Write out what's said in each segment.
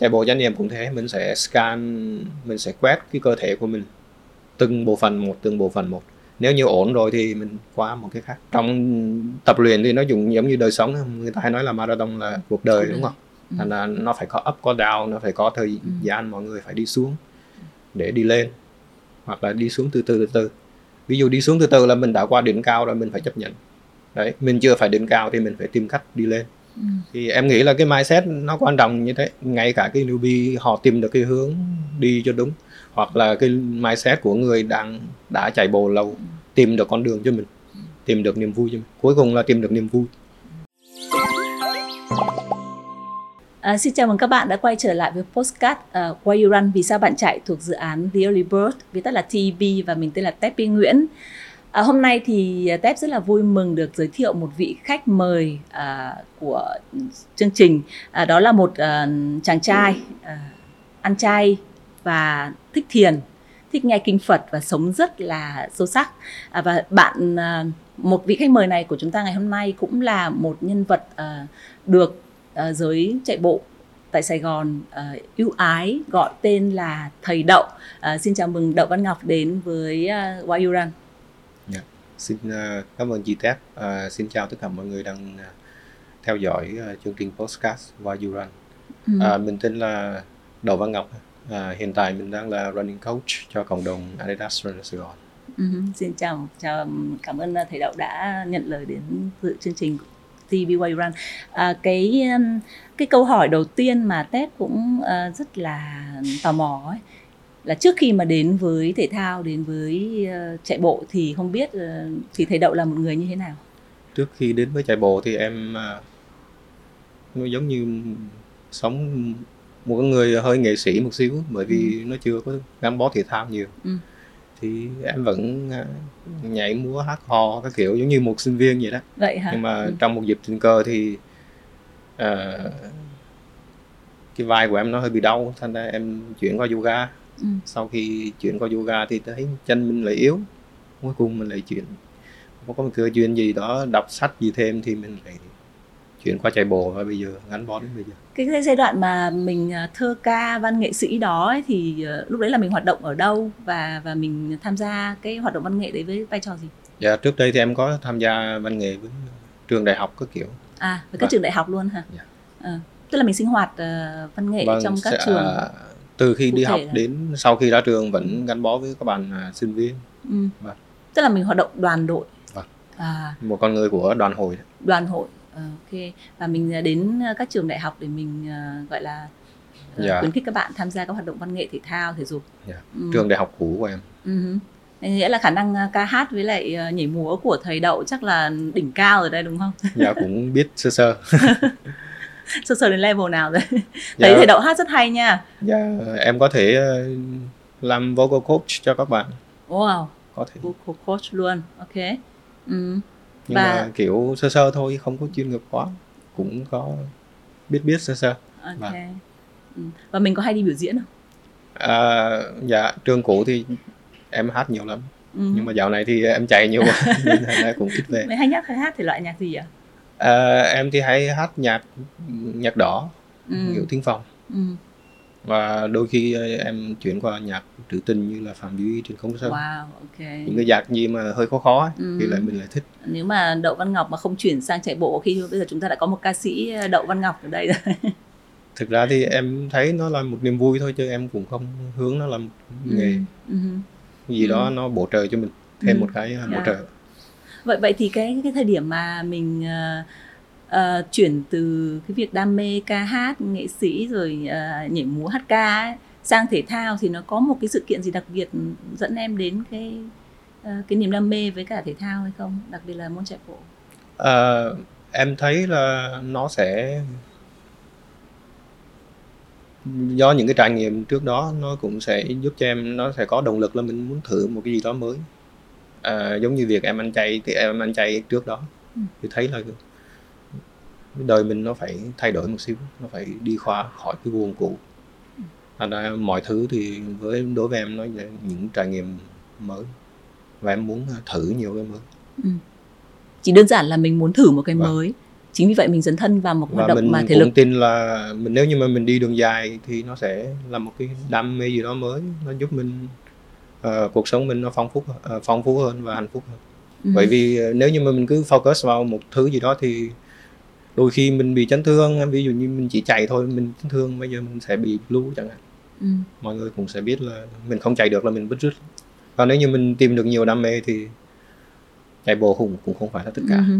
chạy bộ chánh niệm cũng thế mình sẽ scan mình sẽ quét cái cơ thể của mình từng bộ phận một từng bộ phận một. Nếu như ổn rồi thì mình qua một cái khác. Trong tập luyện thì nó dùng giống như đời sống người ta hay nói là marathon là cuộc đời đúng không? Ừ. thành là nó phải có up có down nó phải có thời ừ. gian mọi người phải đi xuống để đi lên hoặc là đi xuống từ từ từ từ. Ví dụ đi xuống từ từ là mình đã qua đỉnh cao rồi mình phải chấp nhận. Đấy mình chưa phải đỉnh cao thì mình phải tìm cách đi lên ừ. thì em nghĩ là cái mindset nó quan trọng như thế ngay cả cái newbie họ tìm được cái hướng đi cho đúng hoặc là cái mindset của người đang đã chạy bộ lâu tìm được con đường cho mình tìm được niềm vui cho mình cuối cùng là tìm được niềm vui À, xin chào mừng các bạn đã quay trở lại với postcard uh, à, Why You Run Vì sao bạn chạy thuộc dự án The Early Bird viết tắt là TB và mình tên là Teppy Nguyễn. À, hôm nay thì à, Tép rất là vui mừng được giới thiệu một vị khách mời à, của chương trình. À, đó là một à, chàng trai à, ăn chay và thích thiền thích nghe kinh Phật và sống rất là sâu sắc à, và bạn à, một vị khách mời này của chúng ta ngày hôm nay cũng là một nhân vật à, được à, giới chạy bộ tại Sài Gòn à, ưu ái gọi tên là thầy Đậu Uh, xin chào mừng Đậu Văn Ngọc đến với à, uh, Why You Run. Xin uh, cảm ơn chị Tép. Uh, xin chào tất cả mọi người đang uh, theo dõi uh, chương trình podcast You Run. Ừ. Uh, mình tên là Đậu Văn Ngọc. À, hiện tại mình đang là running coach cho cộng đồng Adidas Runner Sài Gòn. Uh-huh. Xin chào, chào cảm ơn thầy Đậu đã nhận lời đến dự chương trình TBY Run. À, cái cái câu hỏi đầu tiên mà Tết cũng uh, rất là tò mò ấy là trước khi mà đến với thể thao đến với uh, chạy bộ thì không biết uh, thì thầy Đậu là một người như thế nào? Trước khi đến với chạy bộ thì em uh, nó giống như sống một người hơi nghệ sĩ một xíu bởi vì ừ. nó chưa có gắn bó thể thao nhiều ừ. thì em vẫn à, nhảy múa hát hò các kiểu giống như một sinh viên vậy đó vậy hả? nhưng mà ừ. trong một dịp tình cờ thì uh, cái vai của em nó hơi bị đau thành ra em chuyển qua yoga ừ. sau khi chuyển qua yoga thì thấy chân mình lại yếu cuối cùng mình lại chuyển. Có một cơ duyên gì đó đọc sách gì thêm thì mình lại chuyển qua chạy bộ. Và bây giờ gắn bó đến bây giờ. Cái giai đoạn mà mình à, thơ ca văn nghệ sĩ đó ấy, thì ờ, lúc đấy là mình hoạt động ở đâu? Và và mình tham gia cái hoạt động văn nghệ đấy với vai trò gì? Dạ trước đây thì em có tham gia văn nghệ với trường đại học các kiểu. À với các và... trường đại học luôn hả? Dạ. à, tức là mình sinh hoạt uh, văn nghệ vâng, trong các sẽ, trường. à, từ khi đi học là... đến sau khi ra trường vẫn gắn bó với các bạn uh, sinh viên ừ. vâng. tức là mình hoạt động đoàn đội vâng. à. một con người của đoàn hội đoàn hội Ờ, ok và mình à, đến à, các trường đại học để mình uh, gọi là yeah. khuyến khích các bạn tham gia các hoạt động văn nghệ thể thao thể dục yeah. ừ. trường đại học cũ của em uh-huh. nghĩa là khả năng ca hát với lại uh, nhảy múa của thầy đậu chắc là đỉnh cao rồi đây đúng không dạ cũng biết sơ sơ sơ sơ đến level nào rồi. Dạ. thấy thầy đậu hát rất hay nha. Dạ em có thể uh, làm vocal coach cho các bạn. Wow có thể. vocal coach luôn. Ok. Ừ. Nhưng và... mà kiểu sơ sơ thôi không có chuyên nghiệp quá. Cũng có biết biết sơ sơ. Okay. và... Ừ. và mình có hay đi biểu diễn không? À, dạ trường cũ thì em hát nhiều lắm. Ừ. nhưng mà dạo này thì em chạy nhiều quá nên là cũng ít về. Mày hay nhắc hay hát thì loại nhạc gì ạ? à, em thì hay hát nhạc nhạc đỏ ừ. kiểu tiếng phòng ừ và đôi khi ờ, em chuyển qua nhạc trữ tình như là phạm duy trên không sơn wow ok những cái nhạc gì mà hơi khó khó ấy, ừ. thì lại mình lại thích nếu mà đậu văn ngọc mà không chuyển sang chạy bộ khi bây giờ chúng ta đã có một ca sĩ ờ, đậu văn ngọc ở đây rồi thực ra thì em thấy nó là một niềm vui thôi chứ em cũng không hướng nó là một ừ. nghề ừ. gì ừ. đó nó bổ trợ cho mình thêm ừ. một cái bổ dạ. trợ vậy vậy thì cái cái thời điểm mà mình uh, uh, chuyển từ cái việc đam mê ca hát nghệ sĩ rồi uh, nhảy múa hát ca ấy, sang thể thao thì nó có một cái sự kiện gì đặc biệt dẫn em đến cái uh, cái niềm đam mê với cả thể thao hay không? Đặc biệt là môn chạy bộ. Uh, em thấy là nó sẽ do những cái trải nghiệm trước đó nó cũng sẽ giúp cho em nó sẽ có động lực là mình muốn thử một cái gì đó mới à, giống như việc em ăn chay thì em ăn chay trước đó ừ. thì thấy là đời mình nó phải thay đổi một xíu nó phải đi qua khỏi cái guồng cũ thành ra mọi thứ thì với đối với em nó là những trải nghiệm mới và em muốn thử nhiều cái mới ừ. chỉ đơn giản là mình muốn thử một cái vâng. mới chính vì vậy mình dấn thân vào một hoạt và động mình mà thể cũng lực tin là mình nếu như mà mình đi đường dài thì nó sẽ là một cái đam mê gì đó mới nó giúp mình ờ, cuộc sống mình nó phong phú ờ, phong phú hơn và hạnh phúc hơn Ừ. bởi vì ờ, nếu như mà mình cứ focus vào một thứ gì đó thì đôi khi mình bị chấn thương ví dụ như mình chỉ chạy thôi mình chấn thương bây giờ mình sẽ bị blue chẳng hạn Ừ. mọi người cũng sẽ biết là mình không chạy được là mình bứt rứt và nếu như mình tìm được nhiều đam mê thì chạy bộ cũng cũng không phải là tất cả Ừ.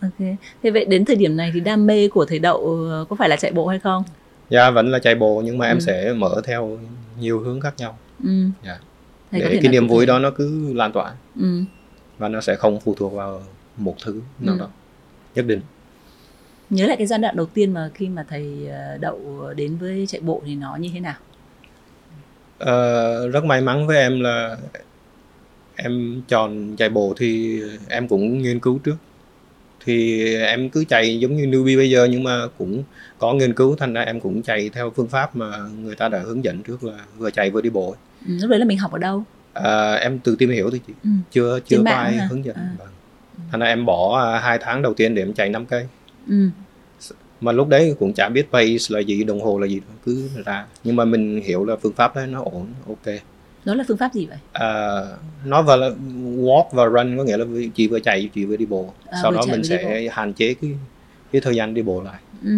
Ok. Thế vậy đến thời điểm này thì đam mê của thầy đậu có phải là chạy bộ hay không? dạ vẫn là chạy bộ nhưng mà em Ừ. sẽ mở theo nhiều hướng khác nhau Ừ. Dạ. Thầy để cái niềm vui đó nó cứ lan tỏa Ừ. và nó sẽ không phụ thuộc vào một thứ nào Ừ. đó nhất định Nhớ lại cái giai đoạn đầu tiên mà khi mà thầy ờ, đậu đến với chạy bộ thì nó như thế nào? Ờ, rất may mắn với em là em chọn chạy bộ thì em cũng nghiên cứu trước thì em cứ chạy giống như newbie bây giờ nhưng mà cũng có nghiên cứu thành ra em cũng chạy theo phương pháp mà người ta đã hướng dẫn trước là vừa chạy vừa đi bộ Ừ. Lúc đấy là mình học ở đâu? à, em tự tìm hiểu thôi chị Ừ. chưa chưa có ai hả? hướng dẫn À. vâng. thành ra em bỏ à, hai tháng đầu tiên để em chạy 5 cây Ừ. mà lúc đấy cũng chả biết pace là gì đồng hồ là gì cứ ra nhưng mà mình hiểu là phương pháp đấy nó ổn ok Đó là phương pháp gì vậy? à, nó và là walk và run có nghĩa là chị vừa chạy chị vừa đi bộ À, sau đó chạy mình sẽ hạn chế cái cái thời gian đi bộ lại Ừ.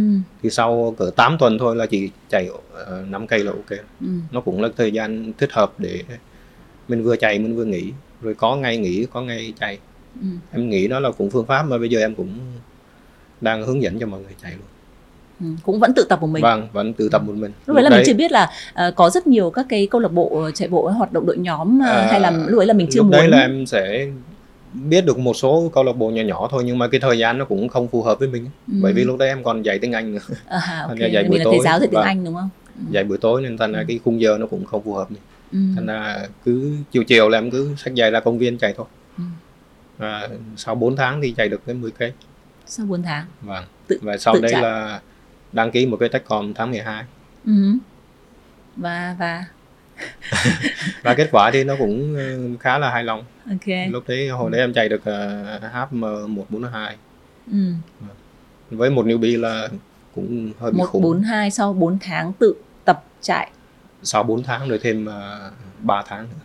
thì sau cỡ 8 tuần thôi là chị chạy uh, 5 cây là ok Ừ. nó cũng là thời gian thích hợp để mình vừa chạy mình vừa nghỉ rồi có ngày nghỉ có ngày chạy Ừ. em nghĩ đó là cũng phương pháp mà bây giờ em cũng đang hướng dẫn cho mọi người chạy luôn Ừ. Cũng vẫn tự tập của mình. vâng vẫn tự tập một mình Lúc đấy là mình chưa biết là ờ, có rất nhiều các cái câu lạc bộ chạy bộ hoạt động đội nhóm ờ, À, hay là lúc đấy là mình chưa lúc muốn đấy là em sẽ biết được một số câu lạc bộ nhỏ nhỏ thôi nhưng mà cái thời gian nó cũng không phù hợp với mình Ừ. bởi vì lúc đấy em còn dạy tiếng Anh nữa À, ha, ok. Thành ra dạy Mình buổi là thầy tối. giáo dạy tiếng Vâng. Anh đúng không? Ừ. dạy buổi tối nên thành ra cái khung giờ nó cũng không phù hợp Ừ. thành ra cứ chiều chiều là em cứ xách giày ra công viên chạy thôi Ừ. và sau 4 tháng thì chạy được đến 10 cây Sau 4 tháng. vâng Tự- và sau tự đấy chạy. là đăng ký một cái techcom tháng 12 Ừ. Và và và kết quả thì nó cũng ờ, khá là hài lòng ok. lúc đấy hồi đấy em chạy được uh, HM 142 Ừ. với một newbie là cũng hơi bị khủng 142 sau 4 tháng tự tập chạy. sau 4 tháng rồi thêm uh, 3 tháng nữa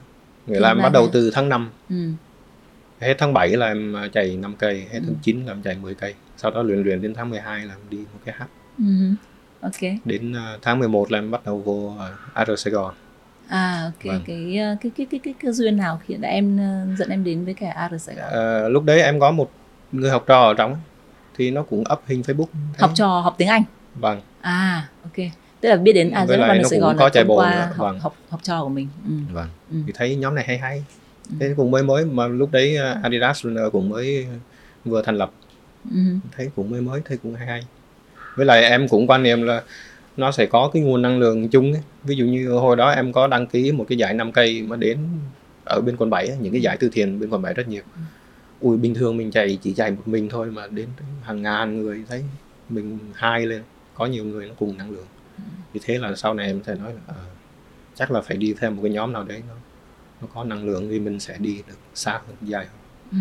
nghĩa là em bắt đầu từ tháng 5 Ừ. hết tháng 7 là em ờ, chạy 5 cây hết Ừ. tháng 9 là em chạy 10 cây sau đó luyện luyện đến tháng 12 là em đi một cái H Ừ. Ok. đến ờ, tháng 11 là em bắt đầu vô uh, AR Sài Gòn À ok Vâng. cái, ờ, cái cái cái cái cơ duyên nào khiến em ờ, dẫn em đến với cả AR Sài Gòn? Ờ, lúc đấy em có một người học trò ở trong thì nó cũng up hình Facebook thấy- Học trò học tiếng Anh. vâng À ok. Tức là biết đến AR Với lại nó Sài Gòn có chạy bộ qua nữa, học, vâng. học học trò của mình. Ừ. vâng Ừ. thì thấy nhóm này hay hay Ừ. thế cũng mới mới mà lúc đấy Adidas Runner cũng mới vừa thành lập Ừ. thấy cũng mới mới thấy cũng hay hay với lại em cũng quan niệm là nó sẽ có cái nguồn năng lượng chung ấy. ví dụ như hồi đó em có đăng ký một cái giải 5 cây mà đến ở bên quận 7 ấy, những cái giải từ thiện bên quận 7 rất nhiều. Ui bình thường mình chạy chỉ chạy một mình thôi mà đến hàng ngàn người thấy mình hai lên có nhiều người nó cùng năng lượng. Vì thế là sau này em sẽ nói là ờ, chắc là phải đi theo một cái nhóm nào đấy nó nó có năng lượng thì mình sẽ đi được xa hơn dài hơn. Ừ.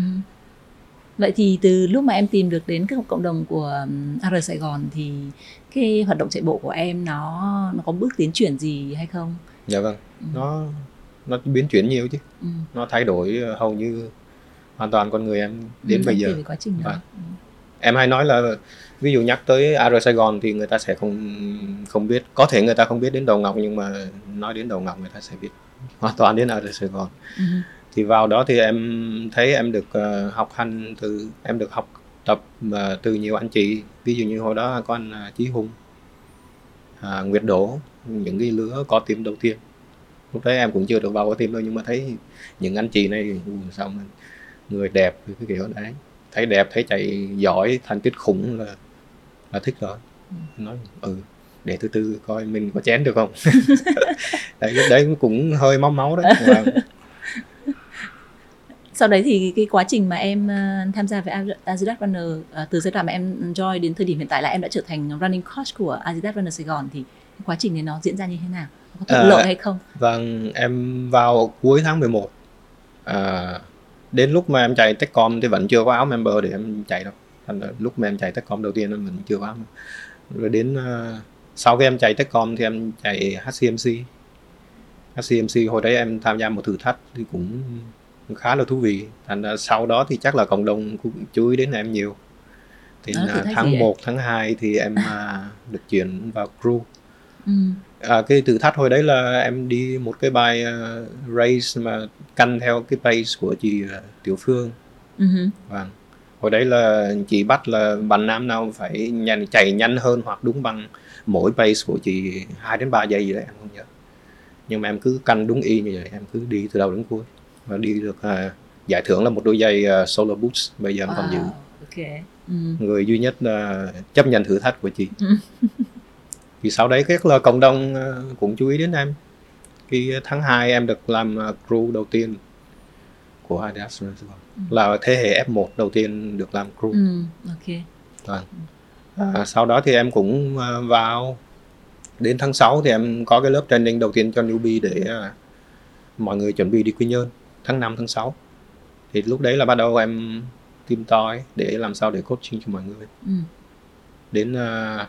Vậy thì từ lúc mà em tìm được đến cái cộng đồng của AR Sài Gòn thì cái hoạt động chạy bộ của em nó nó có bước tiến triển gì hay không? dạ vâng Ừ. nó nó biến chuyển nhiều chứ Ừ. nó thay đổi ờ, hầu như hoàn toàn con người em đến Ừ, bây giờ quá trình đó. Vâng. em hay nói là ví dụ nhắc tới AR Sài Gòn thì người ta sẽ không không biết có thể người ta không biết đến đầu ngọc nhưng mà nói đến đầu ngọc người ta sẽ biết hoàn toàn đến AR Sài Gòn Ừ. thì vào đó thì em thấy em được ờ, học hành từ em được học tập mà từ nhiều anh chị. Ví dụ như hồi đó có anh à, Chí Hùng à, Nguyệt Đỗ những cái lứa có team đầu tiên. Lúc đấy em cũng chưa được vào có team đâu nhưng mà thấy những anh chị này ui, sao mà người đẹp cái kiểu đấy. Thấy đẹp thấy chạy giỏi thành tích khủng là là thích rồi. Nói ừ để từ từ coi mình có chén được không? Đấy lúc đấy cũng hơi máu máu đấy. Sau đấy thì cái quá trình mà em ờ, tham gia với Adidas Runner ờ, từ giai đoạn mà em join đến thời điểm hiện tại là em đã trở thành running coach của Adidas Runner Sài Gòn thì quá trình này nó diễn ra như thế nào? Có thuận Ờ, lợi hay không? Vâng, em vào cuối tháng 11 à, Đến lúc mà em chạy Techcom thì vẫn chưa có áo member để em chạy đâu thành ra lúc mà em chạy techcom đầu tiên mình chưa bám rồi đến uh, sau khi em chạy techcom thì em chạy HCMC HCMC hồi đấy em tham gia một thử thách thì cũng khá là thú vị thành ra sau đó thì chắc là cộng đồng cũng chú ý đến em nhiều thì Đó, gì tháng vậy? 1, tháng 2 thì em uh, được chuyển vào crew ừ. À, cái thử thách hồi đấy là em đi một cái bài uh, race mà canh theo cái pace của chị uh, Tiểu Phương Ừ. hứ. vâng hồi đấy là chị bắt là bạn nam nào phải nhanh chạy nhanh hơn hoặc đúng bằng mỗi pace của chị 2 đến 3 giây gì đấy em không nhớ nhưng mà em cứ canh đúng y như vậy em cứ đi từ đầu đến cuối và đi được uh, giải thưởng là một đôi giày uh, Solar Boots bây giờ em còn giữ Wow, ok. Ừ. người duy nhất là chấp nhận thử thách của chị. Ừ. thì sau đấy các là cộng đồng ờ, cũng chú ý đến em. Khi tháng 2 em được làm ờ, crew đầu tiên của Adidas là thế hệ F1 đầu tiên được làm crew. Ừ. ok. Vâng. À, sau đó thì em cũng ờ, vào. Đến tháng 6 thì em có cái lớp training đầu tiên cho newbie để ờ, mọi người chuẩn bị đi Quy Nhơn tháng 5 tháng 6 thì lúc đấy là bắt đầu em tìm tòi để làm sao để coaching cho mọi người ừ. đến ờ,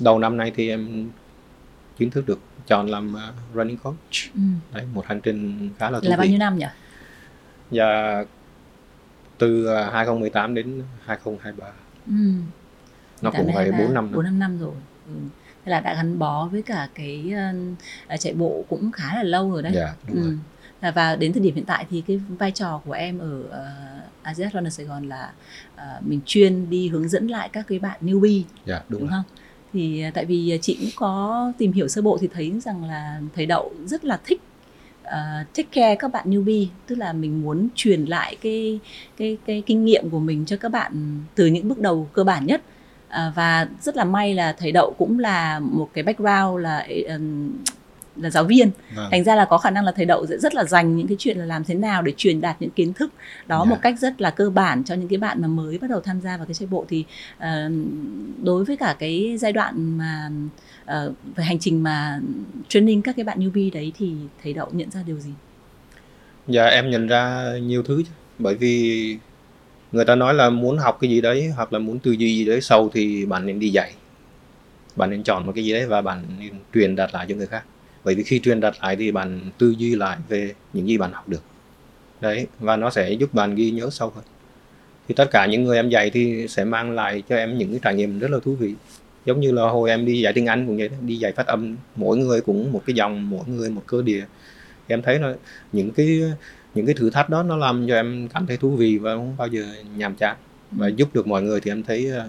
đầu năm nay thì em chính thức được chọn làm ờ, running coach Ừ. đấy một hành trình khá là thú là bao vị nhiêu năm nhỉ và từ ờ, 2018 đến 2023 ừ. nó cũng phải 4 năm bốn nữa. năm năm rồi ừ. thế là đã gắn bó với cả cái ờ, chạy bộ cũng khá là lâu rồi đấy dạ đúng ừ. rồi và đến thời điểm hiện tại thì cái vai trò của em ở uh, Azias Runner Sài Gòn là ờ, mình chuyên đi hướng dẫn lại các cái bạn newbie dạ đúng, đúng rồi không? Thì ờ, tại vì chị cũng có tìm hiểu sơ bộ thì thấy rằng là thầy Đậu rất là thích uh, take care các bạn newbie, tức là mình muốn truyền lại cái cái cái kinh nghiệm của mình cho các bạn từ những bước đầu cơ bản nhất. À, và rất là may là thầy Đậu cũng là một cái background là ừm, là giáo viên Vâng. thành ra là có khả năng là thầy đậu sẽ rất là dành những cái chuyện là làm thế nào để truyền đạt những kiến thức đó Dạ. một cách rất là cơ bản cho những cái bạn mà mới bắt đầu tham gia vào cái chạy bộ thì ờ, đối với cả cái giai đoạn mà ờ, về hành trình mà training các cái bạn newbie đấy thì thầy đậu nhận ra điều gì Dạ em nhận ra nhiều thứ chứ. bởi vì người ta nói là muốn học cái gì đấy hoặc là muốn tư duy gì đấy sâu thì bạn nên đi dạy bạn nên chọn một cái gì đấy và bạn nên truyền đạt lại cho người khác bởi vì khi truyền đạt lại thì bạn tư duy lại về những gì bạn học được. Đấy và nó sẽ giúp bạn ghi nhớ sâu hơn. Thì tất cả những người em dạy thì sẽ mang lại cho em những cái trải nghiệm rất là thú vị. Giống như là hồi em đi dạy tiếng Anh cũng vậy đó, đi dạy phát âm mỗi người cũng một cái dòng mỗi người một cơ địa. Em thấy nó những cái những cái thử thách đó nó làm cho em cảm thấy thú vị và không bao giờ nhàm chán. Và giúp được mọi người thì em thấy ờ,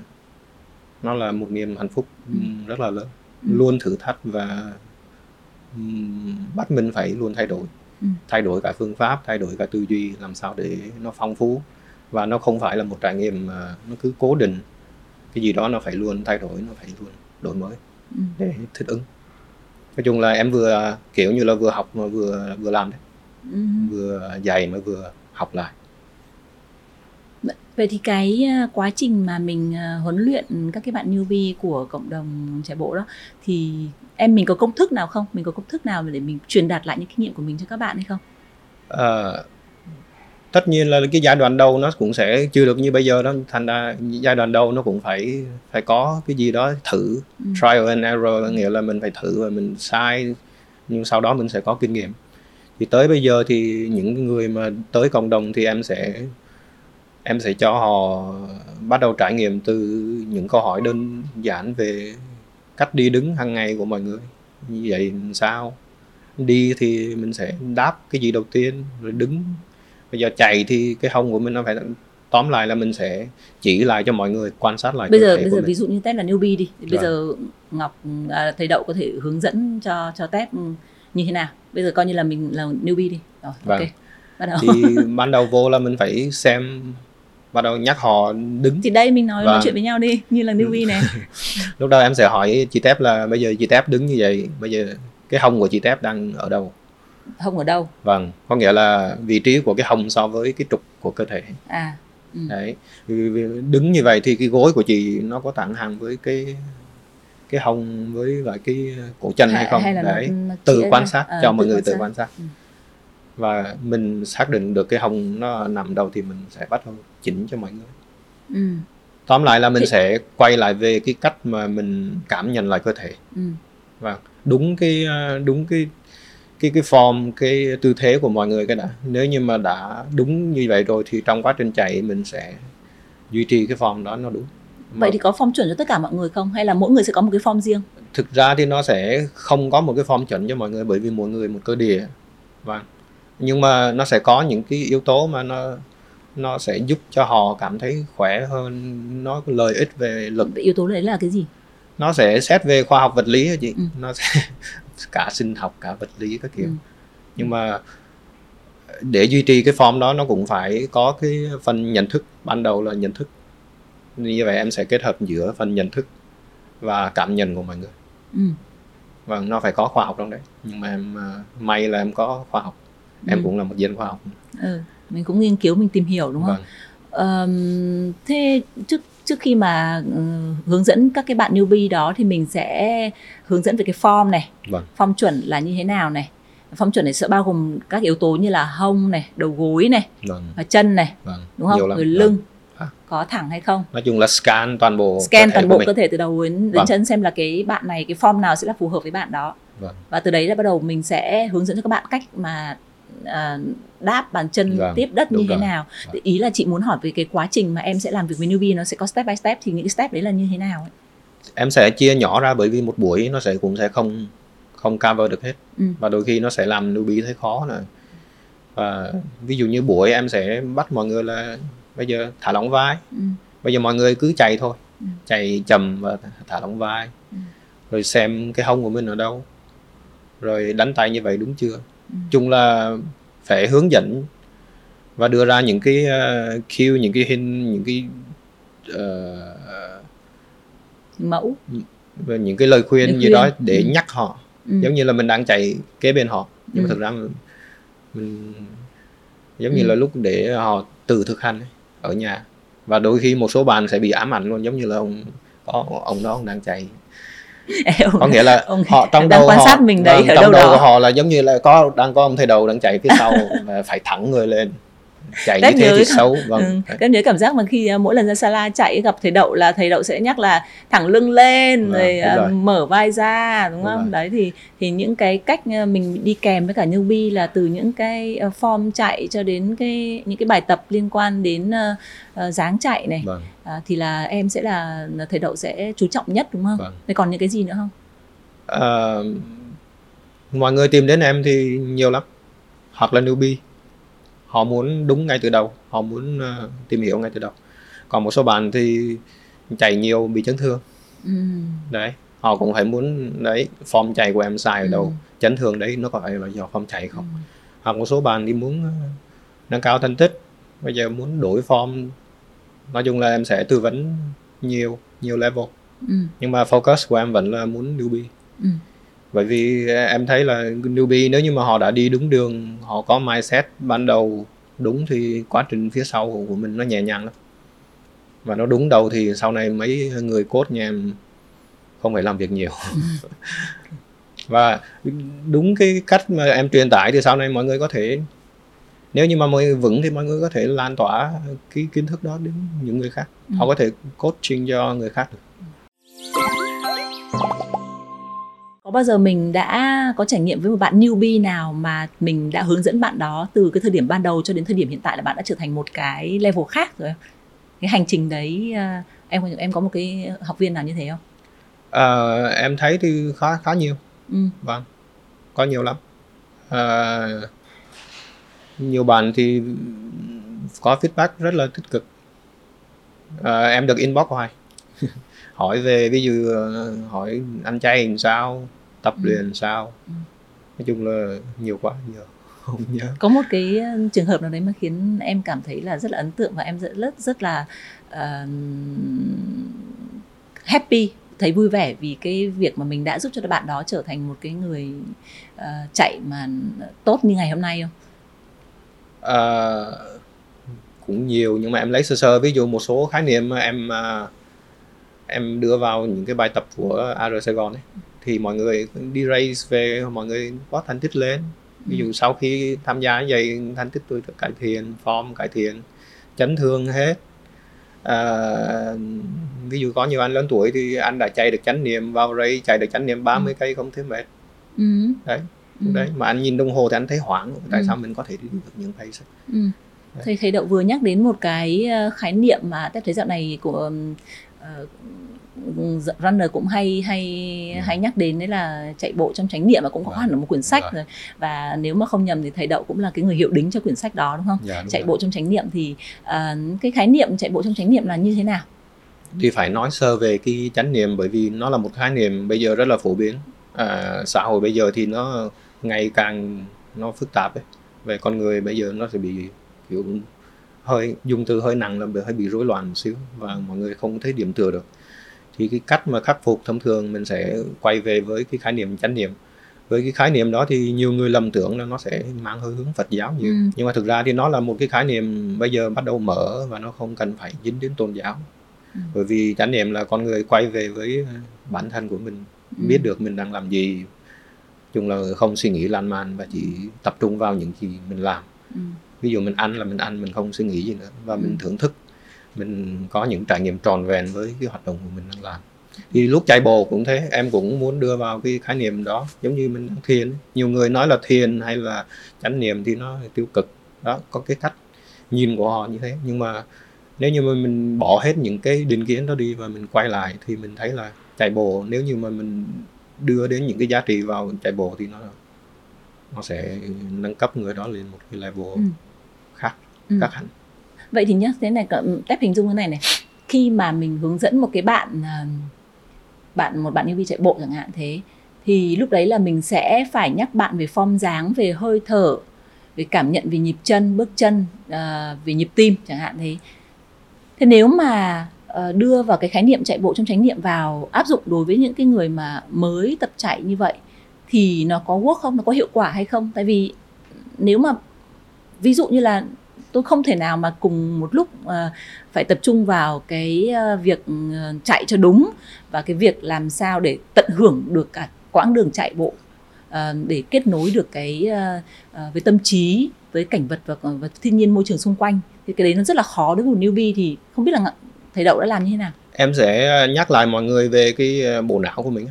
nó là một niềm hạnh phúc ừm, rất là lớn. Ừ. luôn thử thách và bắt mình phải luôn thay đổi. Ừ. thay đổi cả phương pháp thay đổi cả tư duy làm sao để nó phong phú. Và nó không phải là một trải nghiệm mà nó cứ cố định. Cái gì đó nó phải luôn thay đổi nó phải luôn đổi mới Ừ. để thích ứng. Nói chung là em vừa kiểu như là vừa học mà vừa vừa làm đấy. Ừ. vừa dạy mà vừa học lại Vậy thì cái à, quá trình mà mình à, huấn luyện các cái bạn newbie của cộng đồng chạy bộ đó thì em mình có công thức nào không? Mình có công thức nào để mình truyền đạt lại những kinh nghiệm của mình cho các bạn hay không? Ờ, tất nhiên là cái giai đoạn đầu nó cũng sẽ chưa được như bây giờ đó thành ra giai đoạn đầu nó cũng phải phải có cái gì đó thử Ừ. trial and error nghĩa là mình phải thử và mình sai nhưng sau đó mình sẽ có kinh nghiệm thì tới bây giờ thì những người mà tới cộng đồng thì em sẽ em sẽ cho họ bắt đầu trải nghiệm từ những câu hỏi đơn giản về cách đi đứng hàng ngày của mọi người như vậy sao đi thì mình sẽ đáp cái gì đầu tiên rồi đứng bây giờ chạy thì cái hông của mình nó phải tóm lại là mình sẽ chỉ lại cho mọi người quan sát lại Bây giờ bây giờ mình. ví dụ như Tép là newbie đi, bây Vâng. giờ Ngọc à, thầy Đậu có thể hướng dẫn cho cho ừ, như thế nào? Bây giờ coi như là mình là newbie đi. Rồi, Vâng. ok. Bắt đầu. thì ban đầu vô là mình phải xem bắt đầu nhắc họ đứng thì đây mình nói nói Vâng. chuyện với nhau đi, như là newbie này. lúc đầu em sẽ hỏi chị tép là bây giờ chị tép đứng như vậy bây giờ cái hông của chị tép đang ở đâu Hông ở đâu? vâng có nghĩa là vị trí của cái hông so với cái trục của cơ thể À. Ừ. đấy đứng như vậy thì cái gối của chị nó có thẳng hàng với cái cái hông với lại cái cổ chân hay không hay là nó- đấy nó tự chia quan sát Ờ, cho mọi tự người quan tự quan sát Ừ. và mình xác định được cái hông nó nằm đâu thì mình sẽ bắt đầu chỉnh cho mọi người. Ừ. tóm lại là mình Thì- sẽ quay lại về cái cách mà mình cảm nhận lại cơ thể. Ừ. và đúng cái ờ, đúng cái cái cái form cái tư thế của mọi người cái đã. Nếu như mà đã đúng như vậy rồi thì trong quá trình chạy mình sẽ duy trì cái form đó nó đúng. Vậy thì có form chuẩn cho tất cả mọi người không? Hay là mỗi người sẽ có một cái form riêng? Thực ra thì nó sẽ không có một cái form chuẩn cho mọi người bởi vì mỗi người một cơ địa. Vâng nhưng mà nó sẽ có những cái yếu tố mà nó nó sẽ giúp cho họ cảm thấy khỏe hơn nó có lợi ích về lực. Yếu tố đấy là cái gì? Nó sẽ xét về khoa học vật lý chị. Ừ. nó sẽ cả sinh học cả vật lý các kiểu. Ừ. nhưng mà để duy trì cái form đó nó cũng phải có cái phần nhận thức. Ban đầu là nhận thức. Như vậy em sẽ kết hợp giữa phần nhận thức và cảm nhận của mọi người. Ừ. vâng nó phải có khoa học trong đấy. Nhưng mà em à, may là em có khoa học em Ừ. cũng là một dân khoa học ừ. mình cũng nghiên cứu mình tìm hiểu đúng không vâng Ờm, thế trước trước khi mà ừ, hướng dẫn các cái bạn newbie đó thì mình sẽ hướng dẫn về cái form này vâng form chuẩn là như thế nào này form chuẩn này sẽ bao gồm các yếu tố như là hông này đầu gối này vâng và chân này vâng đúng không rồi Vâng. lưng À. có thẳng hay không nói chung là scan toàn bộ scan toàn bộ cơ thể từ đầu đến, đến Vâng. chân xem là cái bạn này cái form nào sẽ là phù hợp với bạn đó Vâng. và từ đấy là bắt đầu mình sẽ hướng dẫn cho các bạn cách mà à, đáp bàn chân Vâng, tiếp đất như thế rồi. nào Vâng. ý là chị muốn hỏi về cái quá trình mà em sẽ làm việc với newbie nó sẽ có step by step thì những cái step đấy là như thế nào ấy? em sẽ chia nhỏ ra bởi vì một buổi nó sẽ cũng sẽ không không cover được hết Ừ. và đôi khi nó sẽ làm newbie thấy khó nè và ví dụ như buổi em sẽ bắt mọi người là bây giờ thả lỏng vai Ừ. bây giờ mọi người cứ chạy thôi Ừ. chạy chậm và thả lỏng vai Ừ. rồi xem cái hông của mình ở đâu rồi đánh tay như vậy đúng chưa. Chung là phải hướng dẫn và đưa ra những cái uh, cue những cái hình những cái uh, mẫu những cái lời khuyên Lời gì khuyên. đó để Ừ. nhắc họ ừ. giống như là mình đang chạy kế bên họ nhưng mà Ừ. thực ra mình, mình giống Ừ. như là lúc để họ tự thực hành ấy, ở nhà và đôi khi một số bạn sẽ bị ám ảnh luôn giống như là ông có ông đó ông đang chạy Em- có nghĩa là ông họ trong đầu quan họ, sát mình đấy ở trong đâu đầu đó. của họ là giống như là có đang có ông thầy đầu đang chạy phía sau phải thẳng người lên chạy như Em thế thì xấu vâng Ừ. Em nhớ cảm giác mà khi à, mỗi lần ra sala chạy gặp thầy đậu là thầy đậu sẽ nhắc là thẳng lưng lên Vâng, rồi, à, rồi. mở vai ra đúng Đúng không? rồi. Đấy thì thì những cái cách à, mình đi kèm với cả newbie là từ những cái à, form chạy cho đến cái những cái bài tập liên quan đến à, dáng chạy này vâng à, thì là em sẽ là là thầy đậu sẽ chú trọng nhất đúng không? vâng Thế còn những cái gì nữa không? Ờ, mọi người tìm đến em thì nhiều lắm hoặc là newbie họ muốn đúng ngay từ đầu họ muốn ờ, tìm hiểu ngay từ đầu còn một số bạn thì chạy nhiều bị chấn thương Ừ. đấy họ cũng phải muốn đấy form chạy của em sai ở đâu Ừ. chấn thương đấy nó có phải là do form chạy không Ừ. hoặc một số bạn thì muốn ờ, nâng cao thành tích bây giờ muốn đổi form nói chung là em sẽ tư vấn nhiều nhiều level. Ừ. nhưng mà focus của em vẫn là muốn newbie. Ừ. bởi vì em thấy là newbie nếu như mà họ đã đi đúng đường họ có mindset ban đầu đúng thì quá trình phía sau của mình nó nhẹ nhàng lắm. Và nó đúng đầu thì sau này mấy người cốt nhà em không phải làm việc nhiều. Và đúng cái cách mà em truyền tải thì sau này mọi người có thể nếu như mà mọi người vững thì mọi người có thể lan tỏa cái kiến thức đó đến những người khác Ừ. họ có thể coaching cho người khác được Có bao giờ mình đã có trải nghiệm với một bạn newbie nào mà mình đã hướng dẫn bạn đó từ cái thời điểm ban đầu cho đến thời điểm hiện tại là bạn đã trở thành một cái level khác rồi? Cái hành trình đấy à, em em có một cái học viên nào như thế không? Ờ, em thấy thì khá khá nhiều Ừ. vâng có nhiều lắm Ờ, nhiều bạn thì có feedback rất là tích cực Ờ, em được inbox hoài hỏi về ví dụ ờ, hỏi ăn chay làm sao tập Ừ. luyện làm sao Ừ. nói chung là nhiều quá nhiều không nhớ Có một cái ờ, trường hợp nào đấy mà khiến em cảm thấy là rất là ấn tượng và em rất rất rất là ờ, happy thấy vui vẻ vì cái việc mà mình đã giúp cho bạn đó trở thành một cái người ờ, chạy mà tốt như ngày hôm nay không? Ờ, cũng nhiều nhưng mà em lấy sơ sơ ví dụ một số khái niệm em à, em đưa vào những cái bài tập của AR Sài Gòn ấy thì mọi người đi race về mọi người có thành tích lên. Ví dụ sau khi tham gia vậy thành tích tôi được cải thiện form cải thiện chấn thương hết. À, ví dụ có nhiều anh lớn tuổi thì anh đã chạy được chánh niệm vào đây chạy được chánh niệm 30 ừ. cây không thấy mệt. Ừ. đấy ừ. đấy mà anh nhìn đồng hồ thì anh thấy hoảng tại ừ. sao mình có thể đi được những cây ừ. thầy thầy đậu vừa nhắc đến một cái ờ, khái niệm mà tôi thấy dạo này của uh, runner cũng hay hay ừ. hay nhắc đến đấy là chạy bộ trong chánh niệm và cũng có vâng. hẳn ở một quyển sách vâng. rồi và nếu mà không nhầm thì thầy đậu cũng là cái người hiệu đính cho quyển sách đó đúng không dạ, đúng chạy rồi. bộ trong chánh niệm thì uh, cái khái niệm chạy bộ trong chánh niệm là như thế nào thì phải nói sơ về cái chánh niệm bởi vì nó là một khái niệm bây giờ rất là phổ biến à, xã hội bây giờ thì nó ngày càng nó phức tạp ấy về con người bây giờ nó sẽ bị kiểu hơi dùng từ hơi nặng là hơi bị rối loạn một xíu và mọi người không thấy điểm tựa được thì cái cách mà khắc phục thông thường mình sẽ quay về với cái khái niệm chánh niệm với cái khái niệm đó thì nhiều người lầm tưởng là nó sẽ mang hơi hướng Phật giáo nhiều ừ. nhưng mà thực ra thì nó là một cái khái niệm bây giờ bắt đầu mở và nó không cần phải dính đến tôn giáo ừ. bởi vì chánh niệm là con người quay về với bản thân của mình ừ. biết được mình đang làm gì chung là không suy nghĩ lan man và chỉ tập trung vào những gì mình làm. Ừ. ví dụ mình ăn là mình ăn mình không suy nghĩ gì nữa và ừ. mình thưởng thức. Mình có những trải nghiệm tròn vẹn với cái hoạt động của mình đang làm. Thì lúc chạy bộ cũng thế em cũng muốn đưa vào cái khái niệm đó giống như mình đang thiền. Nhiều người nói là thiền hay là chánh niệm thì nó tiêu cực. Đó có cái cách nhìn của họ như thế. Nhưng mà nếu như mà mình bỏ hết những cái định kiến đó đi và mình quay lại thì mình thấy là chạy bộ nếu như mà mình đưa đến những cái giá trị vào chạy bộ thì nó nó sẽ nâng cấp người đó lên một cái level ừ. khác ừ. khác hẳn vậy thì nhá thế này tép hình dung cái này này khi mà mình hướng dẫn một cái bạn ờ, bạn một bạn newbie chạy bộ chẳng hạn thế thì lúc đấy là mình sẽ phải nhắc bạn về form dáng về hơi thở về cảm nhận về nhịp chân bước chân uh, về nhịp tim chẳng hạn thế thế nếu mà Ờ, đưa vào cái khái niệm chạy bộ trong chánh niệm vào áp dụng đối với những cái người mà mới tập chạy như vậy thì nó có work không? Nó có hiệu quả hay không? Tại vì nếu mà ví dụ như là tôi không thể nào mà cùng một lúc uh, phải tập trung vào cái uh, việc ừ, chạy cho đúng và cái việc làm sao để tận hưởng được cả quãng đường chạy bộ uh, để kết nối được cái uh, uh, với tâm trí với cảnh vật và, và thiên nhiên môi trường xung quanh. Thì cái đấy nó rất là khó. Đối với một newbie thì không biết là thầy đậu đã làm như thế nào? Em sẽ nhắc lại mọi người về cái bộ não của mình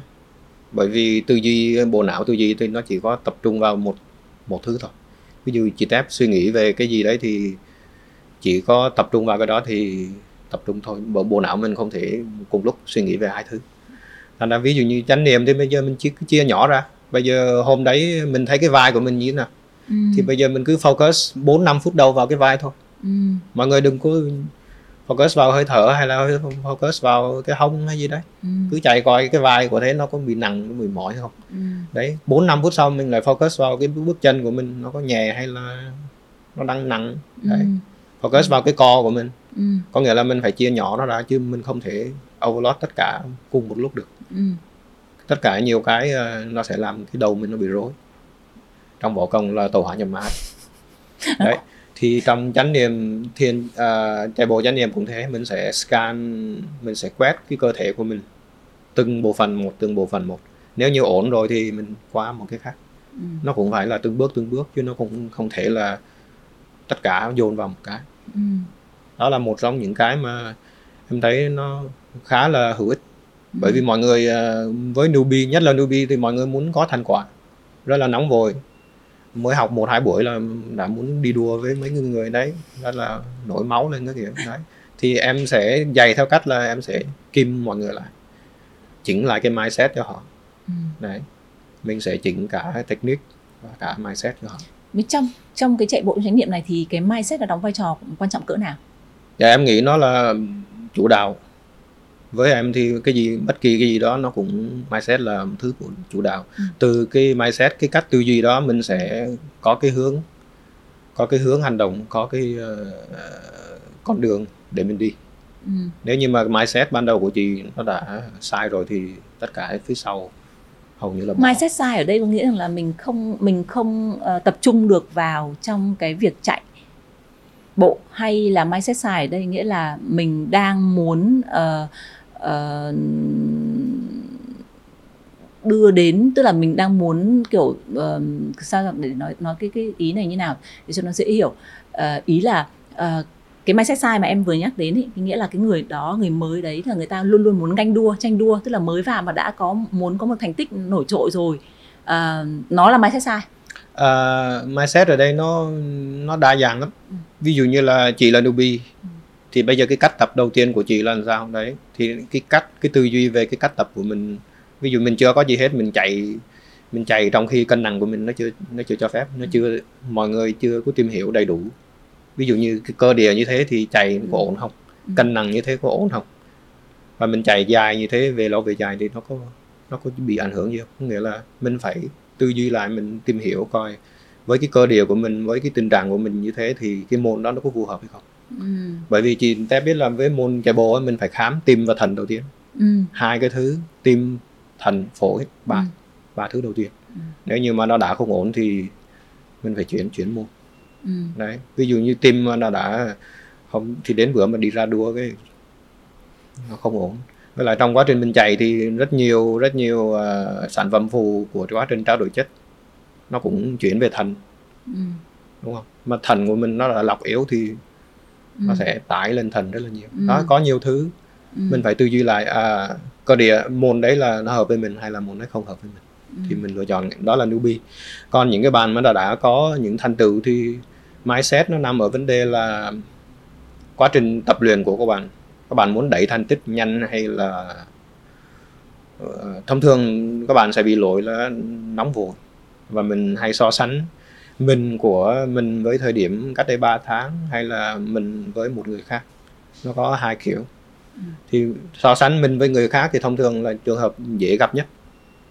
bởi vì tư duy bộ não tư duy thì nó chỉ có tập trung vào một một thứ thôi. Ví dụ chị tép suy nghĩ về cái gì đấy thì chỉ có tập trung vào cái đó thì tập trung thôi. Bộ, bộ não mình không thể cùng lúc suy nghĩ về hai thứ. Thành ra ví dụ như chánh niệm thì bây giờ mình chỉ chia nhỏ ra. Bây giờ hôm đấy mình thấy cái vai của mình như thế nào? Ừ. thì bây giờ mình cứ focus 4 năm phút đầu vào cái vai thôi. Ừ. mọi người đừng có focus vào hơi thở hay là focus vào cái hông hay gì đấy ừ. cứ chạy coi cái vai của thế nó có bị nặng có bị mỏi không ừ. đấy bốn năm phút sau mình lại focus vào cái bước chân của mình nó có nhẹ hay là nó đang nặng đấy ừ. focus ừ. vào cái co của mình ừ. có nghĩa là mình phải chia nhỏ nó ra chứ mình không thể overload tất cả cùng một lúc được ừ. tất cả nhiều cái ờ, nó sẽ làm cái đầu mình nó bị rối trong võ công là tàu hỏa nhập mã đấy thì trong chánh niệm thiền uh, chạy bộ chánh niệm cũng thế mình sẽ scan mình sẽ quét cái cơ thể của mình từng bộ phận một từng bộ phận một nếu như ổn rồi thì mình qua một cái khác ừ. nó cũng phải là từng bước từng bước chứ nó cũng không thể là tất cả dồn vào một cái ừ. đó là một trong những cái mà em thấy nó khá là hữu ích ừ. bởi vì mọi người uh, với newbie nhất là newbie thì mọi người muốn có thành quả rất là nóng vội mới học một hai buổi là đã muốn đi đua với mấy người đấy đó là nổi máu lên cái kiểu đấy. Thì em sẽ dạy theo cách là em sẽ kim mọi người lại chỉnh lại cái mindset cho họ. Ừ. đấy mình sẽ chỉnh cả technique và cả mindset cho họ. Trong trong cái chạy bộ chánh niệm này thì cái mindset là đóng vai trò quan trọng cỡ nào? Dạ em nghĩ nó là chủ đạo với em thì cái gì bất kỳ cái gì đó nó cũng mindset là thứ của chủ đạo ừ. từ cái mindset cái cách tư duy đó mình sẽ có cái hướng có cái hướng hành động có cái uh, con đường để mình đi ừ. nếu như mà mindset ban đầu của chị nó đã sai rồi thì tất cả phía sau hầu như là bỏ. mindset sai ở đây có nghĩa rằng là mình không mình không uh, tập trung được vào trong cái việc chạy bộ hay là mindset sai ở đây nghĩa là mình đang muốn uh, uh, đưa đến tức là mình đang muốn kiểu uh, sao để nói nói cái cái ý này như nào để cho nó dễ hiểu. Uh, ý là uh, cái mindset sai mà em vừa nhắc đến ý, nghĩa là cái người đó người mới đấy là người ta luôn luôn muốn ganh đua tranh đua tức là mới vào mà đã có muốn có một thành tích nổi trội rồi. À, nó là mindset sai. Uh, mindset ở đây nó nó đa dạng lắm. Ừ. ví dụ như là chị là newbie. Ừ. thì bây giờ cái cách tập đầu tiên của chị là làm sao? Đấy thì cái cách cái tư duy về cái cách tập của mình ví dụ mình chưa có gì hết mình chạy mình chạy trong khi cân nặng của mình nó chưa nó chưa cho phép nó ừ. chưa mọi người chưa có tìm hiểu đầy đủ. Ví dụ như cái cơ địa như thế thì chạy có ổn không? Cân nặng như thế có ổn không? Và mình chạy dài như thế về lâu về dài thì nó có nó có bị ảnh hưởng gì không? Nghĩa là mình phải tư duy lại mình tìm hiểu coi với cái cơ địa của mình với cái tình trạng của mình như thế thì cái môn đó nó có phù hợp hay không ừ. bởi vì chị ta biết là với môn chạy bộ mình phải khám tim và thận đầu tiên ừ. hai cái thứ tim thận phổi ba ừ. ba thứ đầu tiên ừ. nếu như mà nó đã không ổn thì mình phải chuyển chuyển môn ừ. đấy ví dụ như tim nó đã không thì đến bữa mà đi ra đua cái nó không ổn với lại trong quá trình mình chạy thì rất nhiều rất nhiều uh, sản phẩm phụ của quá trình trao đổi chất nó cũng chuyển về thận ừ. đúng không mà thận của mình nó là lọc yếu thì ừ. nó sẽ tải lên thận rất là nhiều ừ. đó có nhiều thứ ừ. mình phải tư duy lại à cơ địa môn đấy là nó hợp với mình hay là môn đấy không hợp với mình ừ. thì mình lựa chọn đó là newbie còn những cái bạn mà đã đã có những thành tựu thì mindset nó nằm ở vấn đề là quá trình tập luyện của các bạn các bạn muốn đẩy thành tích nhanh hay là uh, thông thường các bạn sẽ bị lỗi là nóng vội và mình hay so sánh mình của mình với thời điểm cách đây 3 tháng hay là mình với một người khác nó có hai kiểu. Ừ. thì so sánh mình với người khác thì thông thường là trường hợp dễ gặp nhất.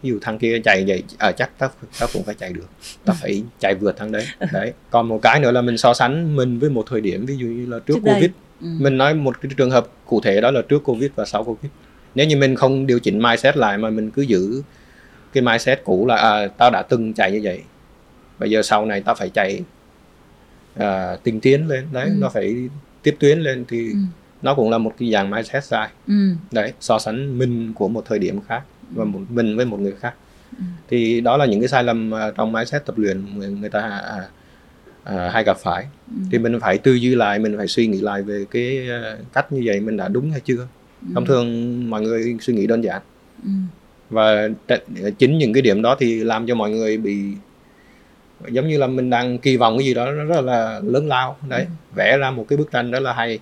Ví dụ thằng kia chạy vậy à, chắc ta, ta cũng phải chạy được. Ta ừ. phải chạy vượt thằng đấy. Đấy. Còn một cái nữa là mình so sánh mình với một thời điểm ví dụ như là trước, trước covid. Đây Ừ. mình nói một cái trường hợp cụ thể đó là trước covid và sau covid. Nếu như mình không điều chỉnh mindset lại mà mình cứ giữ cái mindset cũ là à, tao đã từng chạy như vậy bây giờ sau này tao phải chạy à, tinh tiến lên đấy ừ. nó phải tiếp tuyến lên thì ừ. nó cũng là một cái dạng mindset sai ừ. đấy so sánh mình của một thời điểm khác và một mình với một người khác ừ. thì đó là những cái sai lầm trong mindset tập luyện người, người ta à, à, hay gặp phải ừ. thì mình phải tư duy lại mình phải suy nghĩ lại về cái à, cách như vậy mình đã đúng hay chưa ừ. thông thường mọi người suy nghĩ đơn giản ừ. và chính những cái điểm đó thì làm cho mọi người bị giống như là mình đang kỳ vọng cái gì đó nó rất là lớn lao đấy ừ. vẽ ra một cái bức tranh rất là hay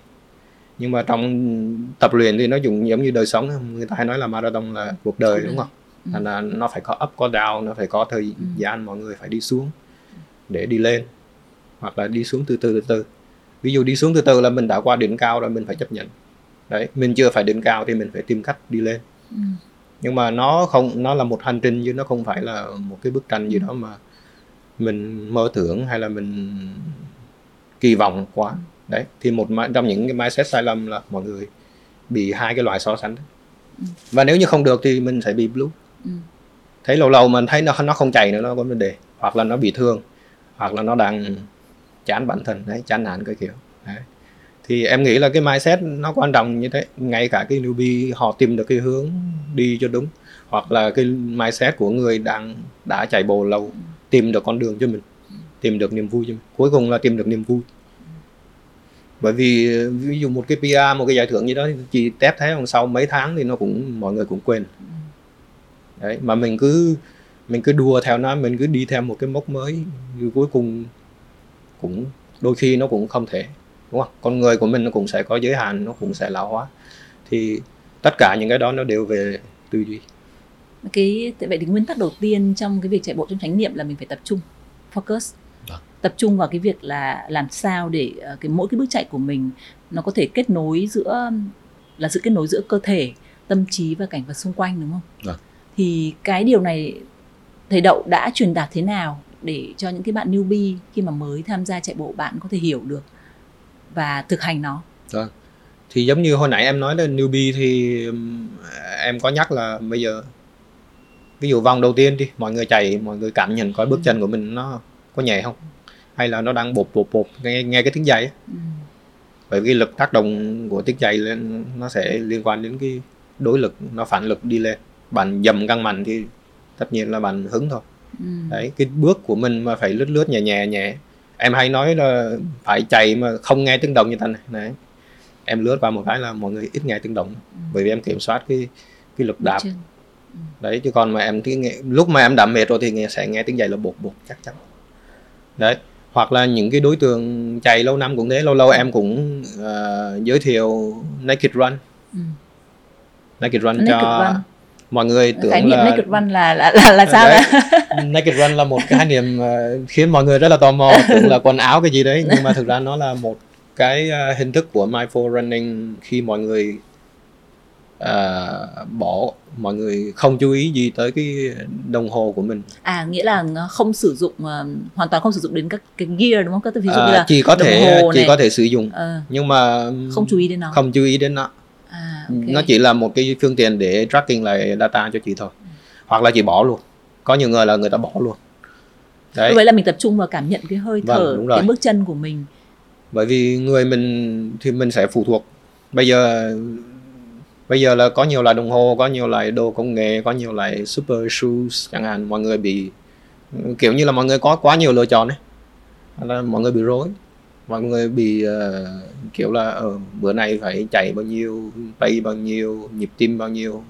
nhưng mà trong tập luyện thì nó dùng giống như đời sống người ta hay nói là marathon là cuộc đời đúng không ừ. thành là nó phải có up có down nó phải có thời ừ. gian mọi người phải đi xuống để đi lên hoặc là đi xuống từ từ từ từ ví dụ đi xuống từ từ là mình đã qua đỉnh cao rồi mình phải chấp nhận đấy mình chưa phải đỉnh cao thì mình phải tìm cách đi lên ừ. nhưng mà nó không nó là một hành trình chứ nó không phải là một cái bức tranh gì đó mà mình mơ tưởng hay là mình kỳ vọng quá. Đấy thì một trong những cái mindset sai lầm là mọi người bị hai cái loại so sánh. Ừ. và nếu như không được thì mình sẽ bị blue. Ừ. thấy lâu lâu mình thấy nó nó không chạy nữa nó có vấn đề. Hoặc là nó bị thương hoặc là nó đang chán bản thân đấy chán nản cái kiểu. Đấy. thì em nghĩ là cái mindset nó quan trọng như thế. Ngay cả cái newbie họ tìm được cái hướng đi cho đúng. Hoặc là cái mindset của người đang đã chạy bộ lâu tìm được con đường cho mình, tìm được niềm vui cho mình. Cuối cùng là tìm được niềm vui. Bởi vì, ví dụ một cái PR một cái giải thưởng như đó, chỉ tép thế còn sau mấy tháng thì nó cũng, mọi người cũng quên. Đấy, mà mình cứ mình cứ đùa theo nó, mình cứ đi theo một cái mốc mới cuối cùng cũng, đôi khi nó cũng không thể, đúng không? Con người của mình nó cũng sẽ có giới hạn, nó cũng sẽ lão hóa. Thì tất cả những cái đó nó đều về tư duy cái vậy thì nguyên tắc đầu tiên trong cái việc chạy bộ trong chánh niệm là mình phải tập trung focus Được. tập trung vào cái việc là làm sao để ờ, cái mỗi cái bước chạy của mình nó có thể kết nối giữa là sự kết nối giữa cơ thể tâm trí và cảnh vật xung quanh đúng không Được. thì cái điều này thầy đậu đã truyền đạt thế nào để cho những cái bạn newbie khi mà mới tham gia chạy bộ bạn có thể hiểu được và thực hành nó Rồi. thì giống như hồi nãy em nói là newbie thì em có nhắc là bây giờ ví dụ vòng đầu tiên đi mọi người chạy mọi người cảm nhận coi bước ừ. chân của mình nó có nhẹ không hay là nó đang bột bột bột nghe, nghe cái tiếng giày ừ. bởi vì lực tác động của tiếng giày lên nó sẽ liên quan đến cái đối lực nó phản lực đi lên bạn dầm căng mạnh thì tất nhiên là bạn hứng thôi ừ. đấy cái bước của mình mà phải lướt lướt nhẹ nhẹ nhẹ em hay nói là phải chạy mà không nghe tiếng động như thế này đấy em lướt qua một cái là mọi người ít nghe tiếng động Ừ. bởi vì em kiểm soát cái cái lực đạp. Đấy chứ còn mà em cái nghe, lúc mà em đạp mệt rồi thì nghe, sẽ nghe tiếng giày là bột bột chắc chắn đấy hoặc là những cái đối tượng chạy lâu năm cũng thế lâu lâu em cũng ờ, giới thiệu naked run Ừ. naked run Naked cho run. mọi người khái tưởng niệm là naked run là là là, là sao Đấy. naked run là một cái khái niệm ờ, khiến mọi người rất là tò mò tưởng là quần áo cái gì đấy nhưng mà thực ra nó là một cái ờ, hình thức của mindful running khi mọi người ờ, bỏ mọi người không chú ý gì tới cái đồng hồ của mình. À nghĩa là không sử dụng ờ, hoàn toàn không sử dụng đến các cái gear đúng không? Các ví dụ Ờ, như là chỉ có thể chỉ này. có thể sử dụng. Ờ, nhưng mà không chú ý đến nó. không chú ý đến nó. À, ok. nó chỉ là một cái phương tiện để tracking lại data cho chị thôi. Hoặc là chị bỏ luôn. Có nhiều người là người ta bỏ luôn. Đấy. Đấy là mình tập trung vào cảm nhận cái hơi Vâng, thở rồi. cái bước chân của mình. Bởi vì người mình thì mình sẽ phụ thuộc. Bây giờ bây giờ là có nhiều loại đồng hồ có nhiều loại đồ công nghệ có nhiều loại super shoes chẳng hạn mọi người bị kiểu như là mọi người có quá nhiều lựa chọn ấy. Là mọi người bị rối mọi người bị uh, kiểu là uh, bữa nay phải chạy bao nhiêu tay bao nhiêu nhịp tim bao nhiêu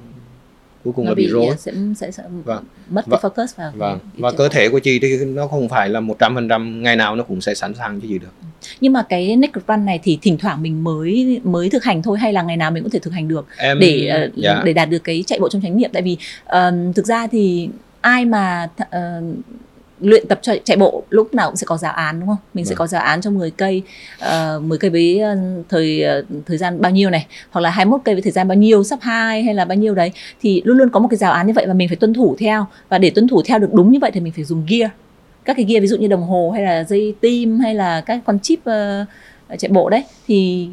cuối cùng nó là bị, rối sẽ sẽ, sẽ Vâng. mất Vâng. cái focus vào vâng và cơ thể của chị thì nó không phải là một trăm phần trăm ngày nào nó cũng sẽ sẵn sàng cho chị được nhưng mà cái naked run này thì thỉnh thoảng mình mới mới thực hành thôi hay là ngày nào mình cũng thể thực hành được em để ờ, dạ. để đạt được cái chạy bộ trong chánh niệm tại vì ờm, thực ra thì ai mà th- ờ, luyện tập chạy, chạy bộ lúc nào cũng sẽ có giáo án đúng không? Mình sẽ Vâng. có giáo án cho 10 cây uh, 10 cây với ờ, thời ờ, thời gian bao nhiêu này hoặc là 21 cây với thời gian bao nhiêu sắp 2 hay là bao nhiêu đấy thì luôn luôn có một cái giáo án như vậy và mình phải tuân thủ theo. Và để tuân thủ theo được đúng như vậy thì mình phải dùng gear. Các cái gear ví dụ như đồng hồ hay là dây tim hay là các con chip ờ, chạy bộ đấy thì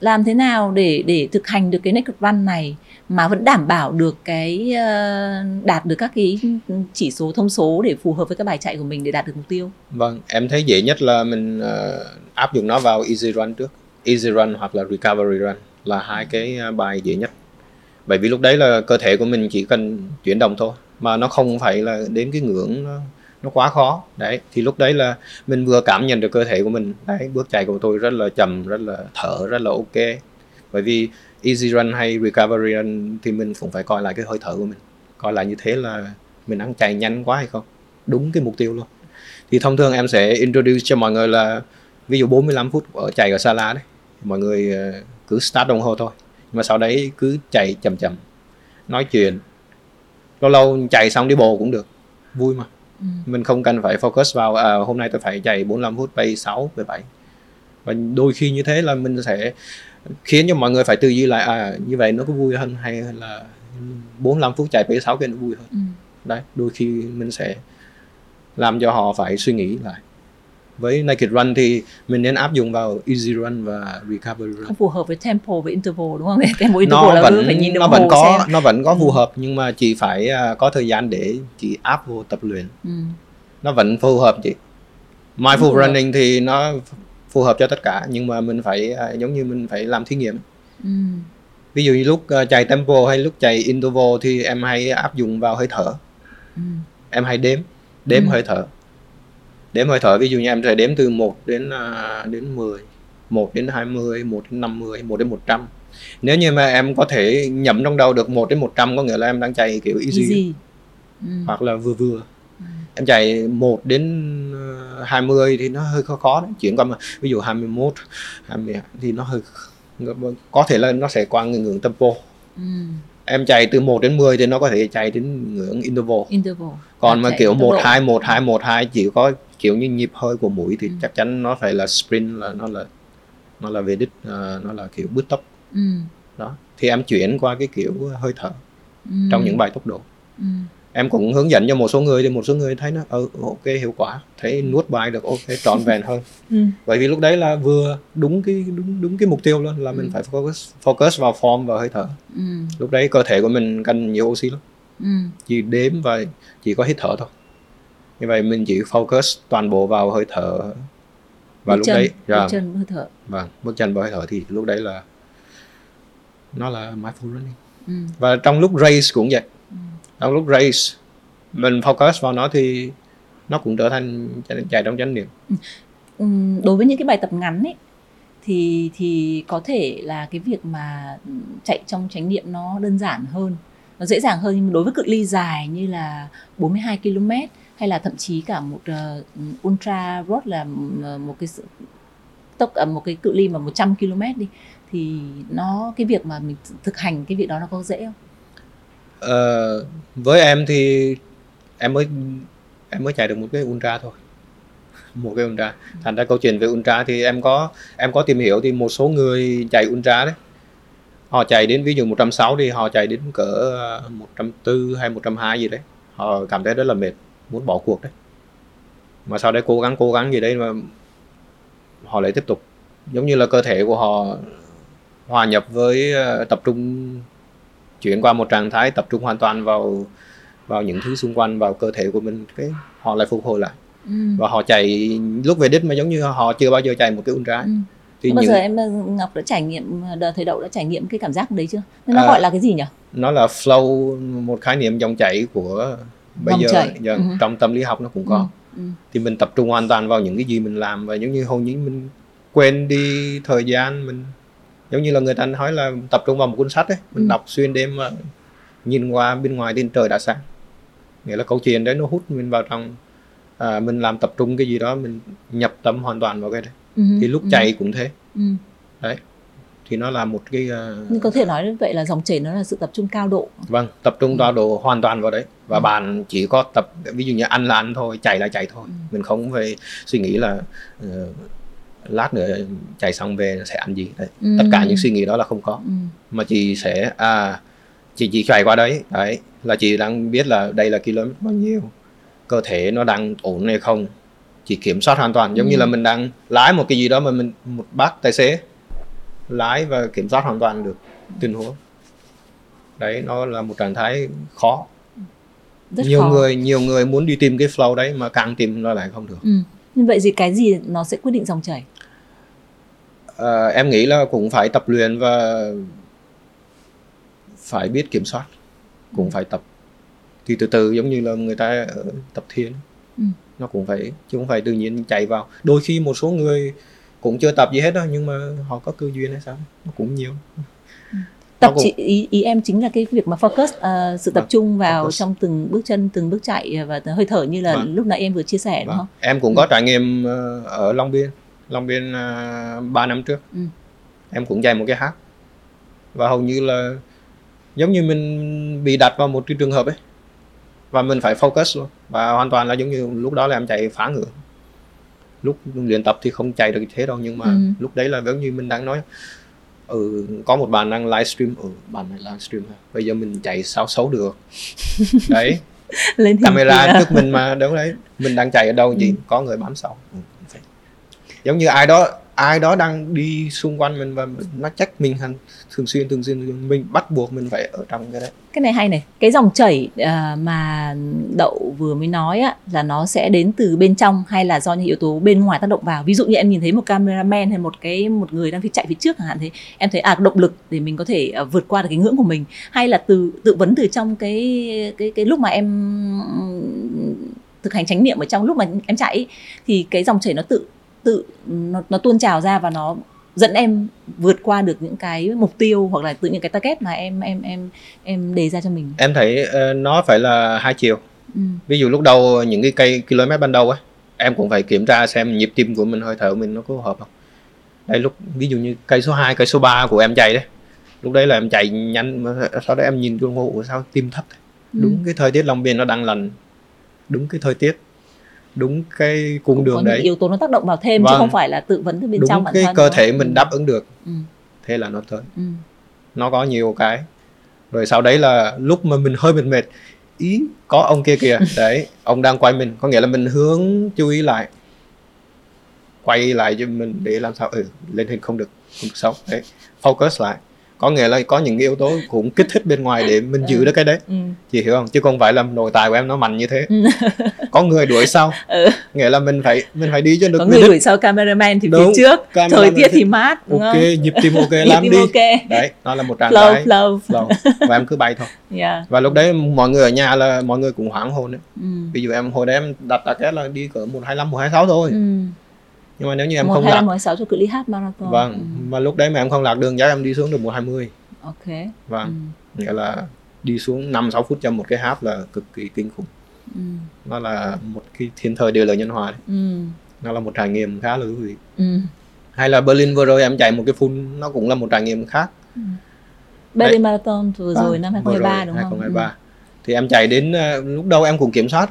làm thế nào để để thực hành được cái naked run này mà vẫn đảm bảo được cái ờ, đạt được các cái chỉ số thông số để phù hợp với các bài chạy của mình để đạt được mục tiêu Vâng, em thấy dễ nhất là mình ờ, áp dụng nó vào easy run trước. Easy run hoặc là recovery run là hai cái ờ, bài dễ nhất. Bởi vì lúc đấy là cơ thể của mình chỉ cần chuyển động thôi mà nó không phải là đến cái ngưỡng nó, nó quá khó. Đấy, thì lúc đấy là mình vừa cảm nhận được cơ thể của mình. Đấy, bước chạy của tôi rất là chậm, rất là thở rất là ok. Bởi vì easy run hay recovery run thì mình cũng phải coi lại cái hơi thở của mình. Coi lại như thế là mình đang chạy nhanh quá hay không. Đúng cái mục tiêu luôn thì thông thường em sẽ introduce cho mọi người là ví dụ 45 phút ở chạy ở Sala đấy mọi người ờ, cứ start đồng hồ thôi nhưng mà sau đấy cứ chạy chậm chậm nói chuyện lâu lâu chạy xong đi bộ cũng được vui mà Ừ. mình không cần phải focus vào à, hôm nay tôi phải chạy 45 phút pace 6 về 7 và đôi khi như thế là mình sẽ khiến cho mọi người phải tư duy lại à như vậy nó có vui hơn hay là 45 phút chạy pace 6 kia nó vui hơn Ừ. đấy đôi khi mình sẽ làm cho họ phải suy nghĩ lại với naked run thì mình nên áp dụng vào easy run và recovery run không phù hợp với tempo với interval đúng không tempo interval nó là vẫn phải nhìn đồng nó vẫn có xem nó vẫn có phù Ừ. hợp nhưng mà chỉ phải à, có thời gian để chỉ áp vô tập luyện ừ. nó vẫn phù hợp chị mindful hợp. running thì nó phù hợp cho tất cả nhưng mà mình phải à, giống như mình phải làm thí nghiệm Ừ. ví dụ như lúc à, chạy tempo hay lúc chạy interval thì em hay áp dụng vào hơi thở Ừ. em hay đếm đếm Ừ. hơi thở đếm hơi thở ví dụ như em sẽ đếm từ 1 đến à, đến 10 1 đến 20 1 đến 50 1 đến 100 nếu như mà em có thể nhẩm trong đầu được 1 đến 100 có nghĩa là em đang chạy kiểu easy, easy ừ. hoặc là vừa vừa Ừ. em chạy 1 đến ờ, 20 thì nó hơi khó khó đấy chuyển qua mà ví dụ 21 20 thì nó hơi có thể là nó sẽ qua ngưỡng tempo Ừ. em chạy từ 1 đến 10 thì nó có thể chạy đến ngưỡng interval interval còn À, mà kiểu độ. 1 2 1 2 1 2 chỉ có kiểu như nhịp hơi của mũi thì Ừ. chắc chắn nó phải là sprint là nó là nó là về đích ờ, nó là kiểu bứt tốc ừ. đó thì em chuyển qua cái kiểu hơi thở Ừ. trong những bài tốc độ ừ. Em cũng hướng dẫn cho một số người thì một số người thấy nó ừ, ok hiệu quả thấy nuốt bài được ok trọn vẹn hơn Ừ. bởi vì lúc đấy là vừa đúng cái đúng đúng cái mục tiêu luôn là mình Ừ. phải focus focus vào form và hơi thở Ừ. lúc đấy cơ thể của mình cần nhiều oxy lắm Ừ. chỉ đếm và chỉ có hít thở thôi như vậy mình chỉ focus toàn bộ vào hơi thở và Bước lúc chân, đấy bước dạ, chân hơi thở vâng bước chân vào hơi thở thì lúc đấy là nó là mindful running ừ. và trong lúc race cũng vậy Ừ trong lúc race. Mình focus vào nó thì nó cũng trở thành chạy trong chánh niệm. Ừ. Ừ, đối với những cái bài tập ngắn ấy thì thì có thể là cái việc mà chạy trong chánh niệm nó đơn giản hơn nó dễ dàng hơn. Nhưng đối với cự ly dài như là 42 km hay là thậm chí cả một uh, ultra road là ờ, một cái tốc ở một cái cự ly mà 100 km đi thì nó cái việc mà mình thực hành cái việc đó nó có dễ không? Ờ, với em thì em mới em mới chạy được một cái ultra thôi. Một cái ultra. Thành ra câu chuyện về ultra thì em có em có tìm hiểu thì một số người chạy ultra đấy. Họ chạy đến ví dụ 160 thì họ chạy đến cỡ ờ, 140 hay 120 gì đấy. Họ cảm thấy rất là mệt, muốn bỏ cuộc đấy. Mà sau đấy cố gắng cố gắng gì đấy mà họ lại tiếp tục. Giống như là cơ thể của họ hòa nhập với ờ, tập trung chuyển qua một trạng thái tập trung hoàn toàn vào vào những thứ xung quanh vào cơ thể của mình cái họ lại phục hồi lại ừ. và họ chạy lúc về đích mà giống như họ chưa bao giờ chạy một cái ultra ừ. thì bao những... giờ em ờ, ngọc đã trải nghiệm ờ, đợt thầy đậu đã trải nghiệm cái cảm giác đấy chưa nó à, gọi là cái gì nhỉ nó là flow một khái niệm dòng chảy của bây Vòng giờ, giờ ừ. trong tâm lý học nó cũng có ừ. Ừ. thì mình tập trung hoàn toàn vào những cái gì mình làm và giống như hầu như mình quên đi thời gian mình giống như là người ta nói là tập trung vào một cuốn sách ấy mình ừ. đọc xuyên đêm mà nhìn qua bên ngoài đến trời đã sáng nghĩa là câu chuyện đấy nó hút mình vào trong à, mình làm tập trung cái gì đó mình nhập tâm hoàn toàn vào cái đấy ừ. thì lúc ừ. chạy cũng thế ừ. đấy thì nó là một cái uh... nhưng có thể nói như vậy là dòng chảy nó là sự tập trung cao độ vâng tập trung cao độ hoàn toàn vào đấy và ừ. bạn chỉ có tập ví dụ như ăn là ăn thôi chạy là chạy thôi ừ. mình không phải suy nghĩ là uh, lát nữa chạy xong về sẽ ăn gì đấy ừ. tất cả những suy nghĩ đó là không có ừ. mà chị sẽ à chị chỉ chạy qua đấy đấy là chị đang biết là đây là km bao nhiêu cơ thể nó đang ổn hay không chỉ kiểm soát hoàn toàn giống ừ. như là mình đang lái một cái gì đó mà mình một bác tài xế lái và kiểm soát hoàn toàn được tình huống đấy nó là một trạng thái khó Rất nhiều khó. người nhiều người muốn đi tìm cái flow đấy mà càng tìm nó lại không được ừ. như vậy gì cái gì nó sẽ quyết định dòng chảy à, em nghĩ là cũng phải tập luyện và phải biết kiểm soát cũng ừ. phải tập thì từ từ giống như là người ta tập thiền ừ. nó cũng phải chứ không phải tự nhiên chạy vào đôi khi một số người cũng chưa tập gì hết đâu nhưng mà họ có cơ duyên hay sao nó cũng nhiều ừ. tập cũng... chỉ, ý, ý em chính là cái việc mà focus uh, sự tập vâng, trung vào focus. trong từng bước chân từng bước chạy và hơi thở như là vâng. lúc nãy em vừa chia sẻ vâng. đúng không em cũng có ừ. trải nghiệm ở Long Biên Long Biên uh, ờ, 3 năm trước. Ừ. em cũng chạy một cái hát. Và hầu như là giống như mình bị đặt vào một cái trường hợp ấy. Và mình phải focus luôn. Và hoàn toàn là giống như lúc đó là em chạy phá ngựa. Lúc luyện tập thì không chạy được thế đâu nhưng mà ừ. lúc đấy là giống như mình đang nói. Ừ có một bạn đang livestream ừ bạn này livestream bây giờ mình chạy sao xấu được. Đấy. Lên camera trước mình mà đúng đấy. Mình đang chạy ở đâu gì ừ. có người bám sau. Ừ, giống như ai đó ai đó đang đi xung quanh mình và nó trách mình hành thường xuyên thường xuyên mình bắt buộc mình phải ở trong cái đấy. Cái này hay này. Cái dòng chảy uh, mà đậu vừa mới nói á là nó sẽ đến từ bên trong hay là do những yếu tố bên ngoài tác động vào? Ví dụ như em nhìn thấy một cameraman hay một cái một người đang phía chạy phía trước chẳng hạn thế em thấy à động lực để mình có thể uh, vượt qua được cái ngưỡng của mình. Hay là từ tự vấn từ trong cái cái cái lúc mà em ừ, thực hành chánh niệm ở trong lúc mà em chạy thì cái dòng chảy nó tự tự nó, nó tuôn trào ra và nó dẫn em vượt qua được những cái mục tiêu hoặc là tự những cái target mà em em em em đề ra cho mình. Em thấy uh, nó phải là hai chiều. Ừ. ví dụ lúc đầu những cái cây km ban đầu ấy em cũng phải kiểm tra xem nhịp tim của mình hơi thở mình nó có hợp không. Đây lúc ví dụ như cây số 2, cây số 3 của em chạy đấy lúc đấy là em chạy nhanh sau đó em nhìn đồng hồ sao tim thấp ừ. đúng cái thời tiết Long Biên nó đang lành. Đúng cái thời tiết đúng cái cung đường đấy. yếu tố nó tác động vào thêm vâng. chứ không phải là tự vấn từ bên đúng trong bản cái thân. cơ thể mình đáp ứng được. Ừ. thế là nó tới. Ừ. nó có nhiều cái. Rồi sau đấy là lúc mà mình hơi mệt mệt ý có ông kia kìa. Đấy ông đang quay mình. Có nghĩa là mình hướng chú ý lại. Quay lại cho mình để làm sao? Ừ lên hình không được không được xấu. Đấy focus lại có nghĩa là có những cái yếu tố cũng kích thích bên ngoài để mình giữ Ừ. được cái đấy ừ. chị hiểu không chứ không phải là nội tài của em nó mạnh như thế Ừ. có người đuổi sau Ừ. nghĩa là mình phải mình phải đi cho được có người thích. đuổi sau cameraman thì Đúng, phía trước thời tiết thì mát đúng ok không nhịp tim ok Nhịp làm đi ok đấy nó là một trạng flow thái flow flow và em cứ bay thôi yeah. và lúc đấy mọi người ở nhà là mọi người cũng hoảng hồn đấy ừ. ví dụ em hồi đấy em đặt target là đi cỡ một hai năm một hai sáu thôi Ừ. nhưng mà nếu như em một không hai lạc năm một sáu cho cự ly half marathon vâng ừ. mà lúc đấy mà em không lạc đường chắc em đi xuống được một hai mươi ok vâng ừ. nghĩa là đi xuống 5 6 phút cho một cái half là cực kỳ kinh khủng Ừ. nó là một cái thiên thời địa lợi nhân hòa đấy. Ừ. nó là một trải nghiệm khá là thú vị Ừ. hay là Berlin vừa rồi em chạy một cái full nó cũng là một trải nghiệm khác Berlin Marathon vừa rồi Vâng, năm vừa 2023 rồi, đúng không? 2023 thì em chạy đến ờ, lúc đầu em cũng kiểm soát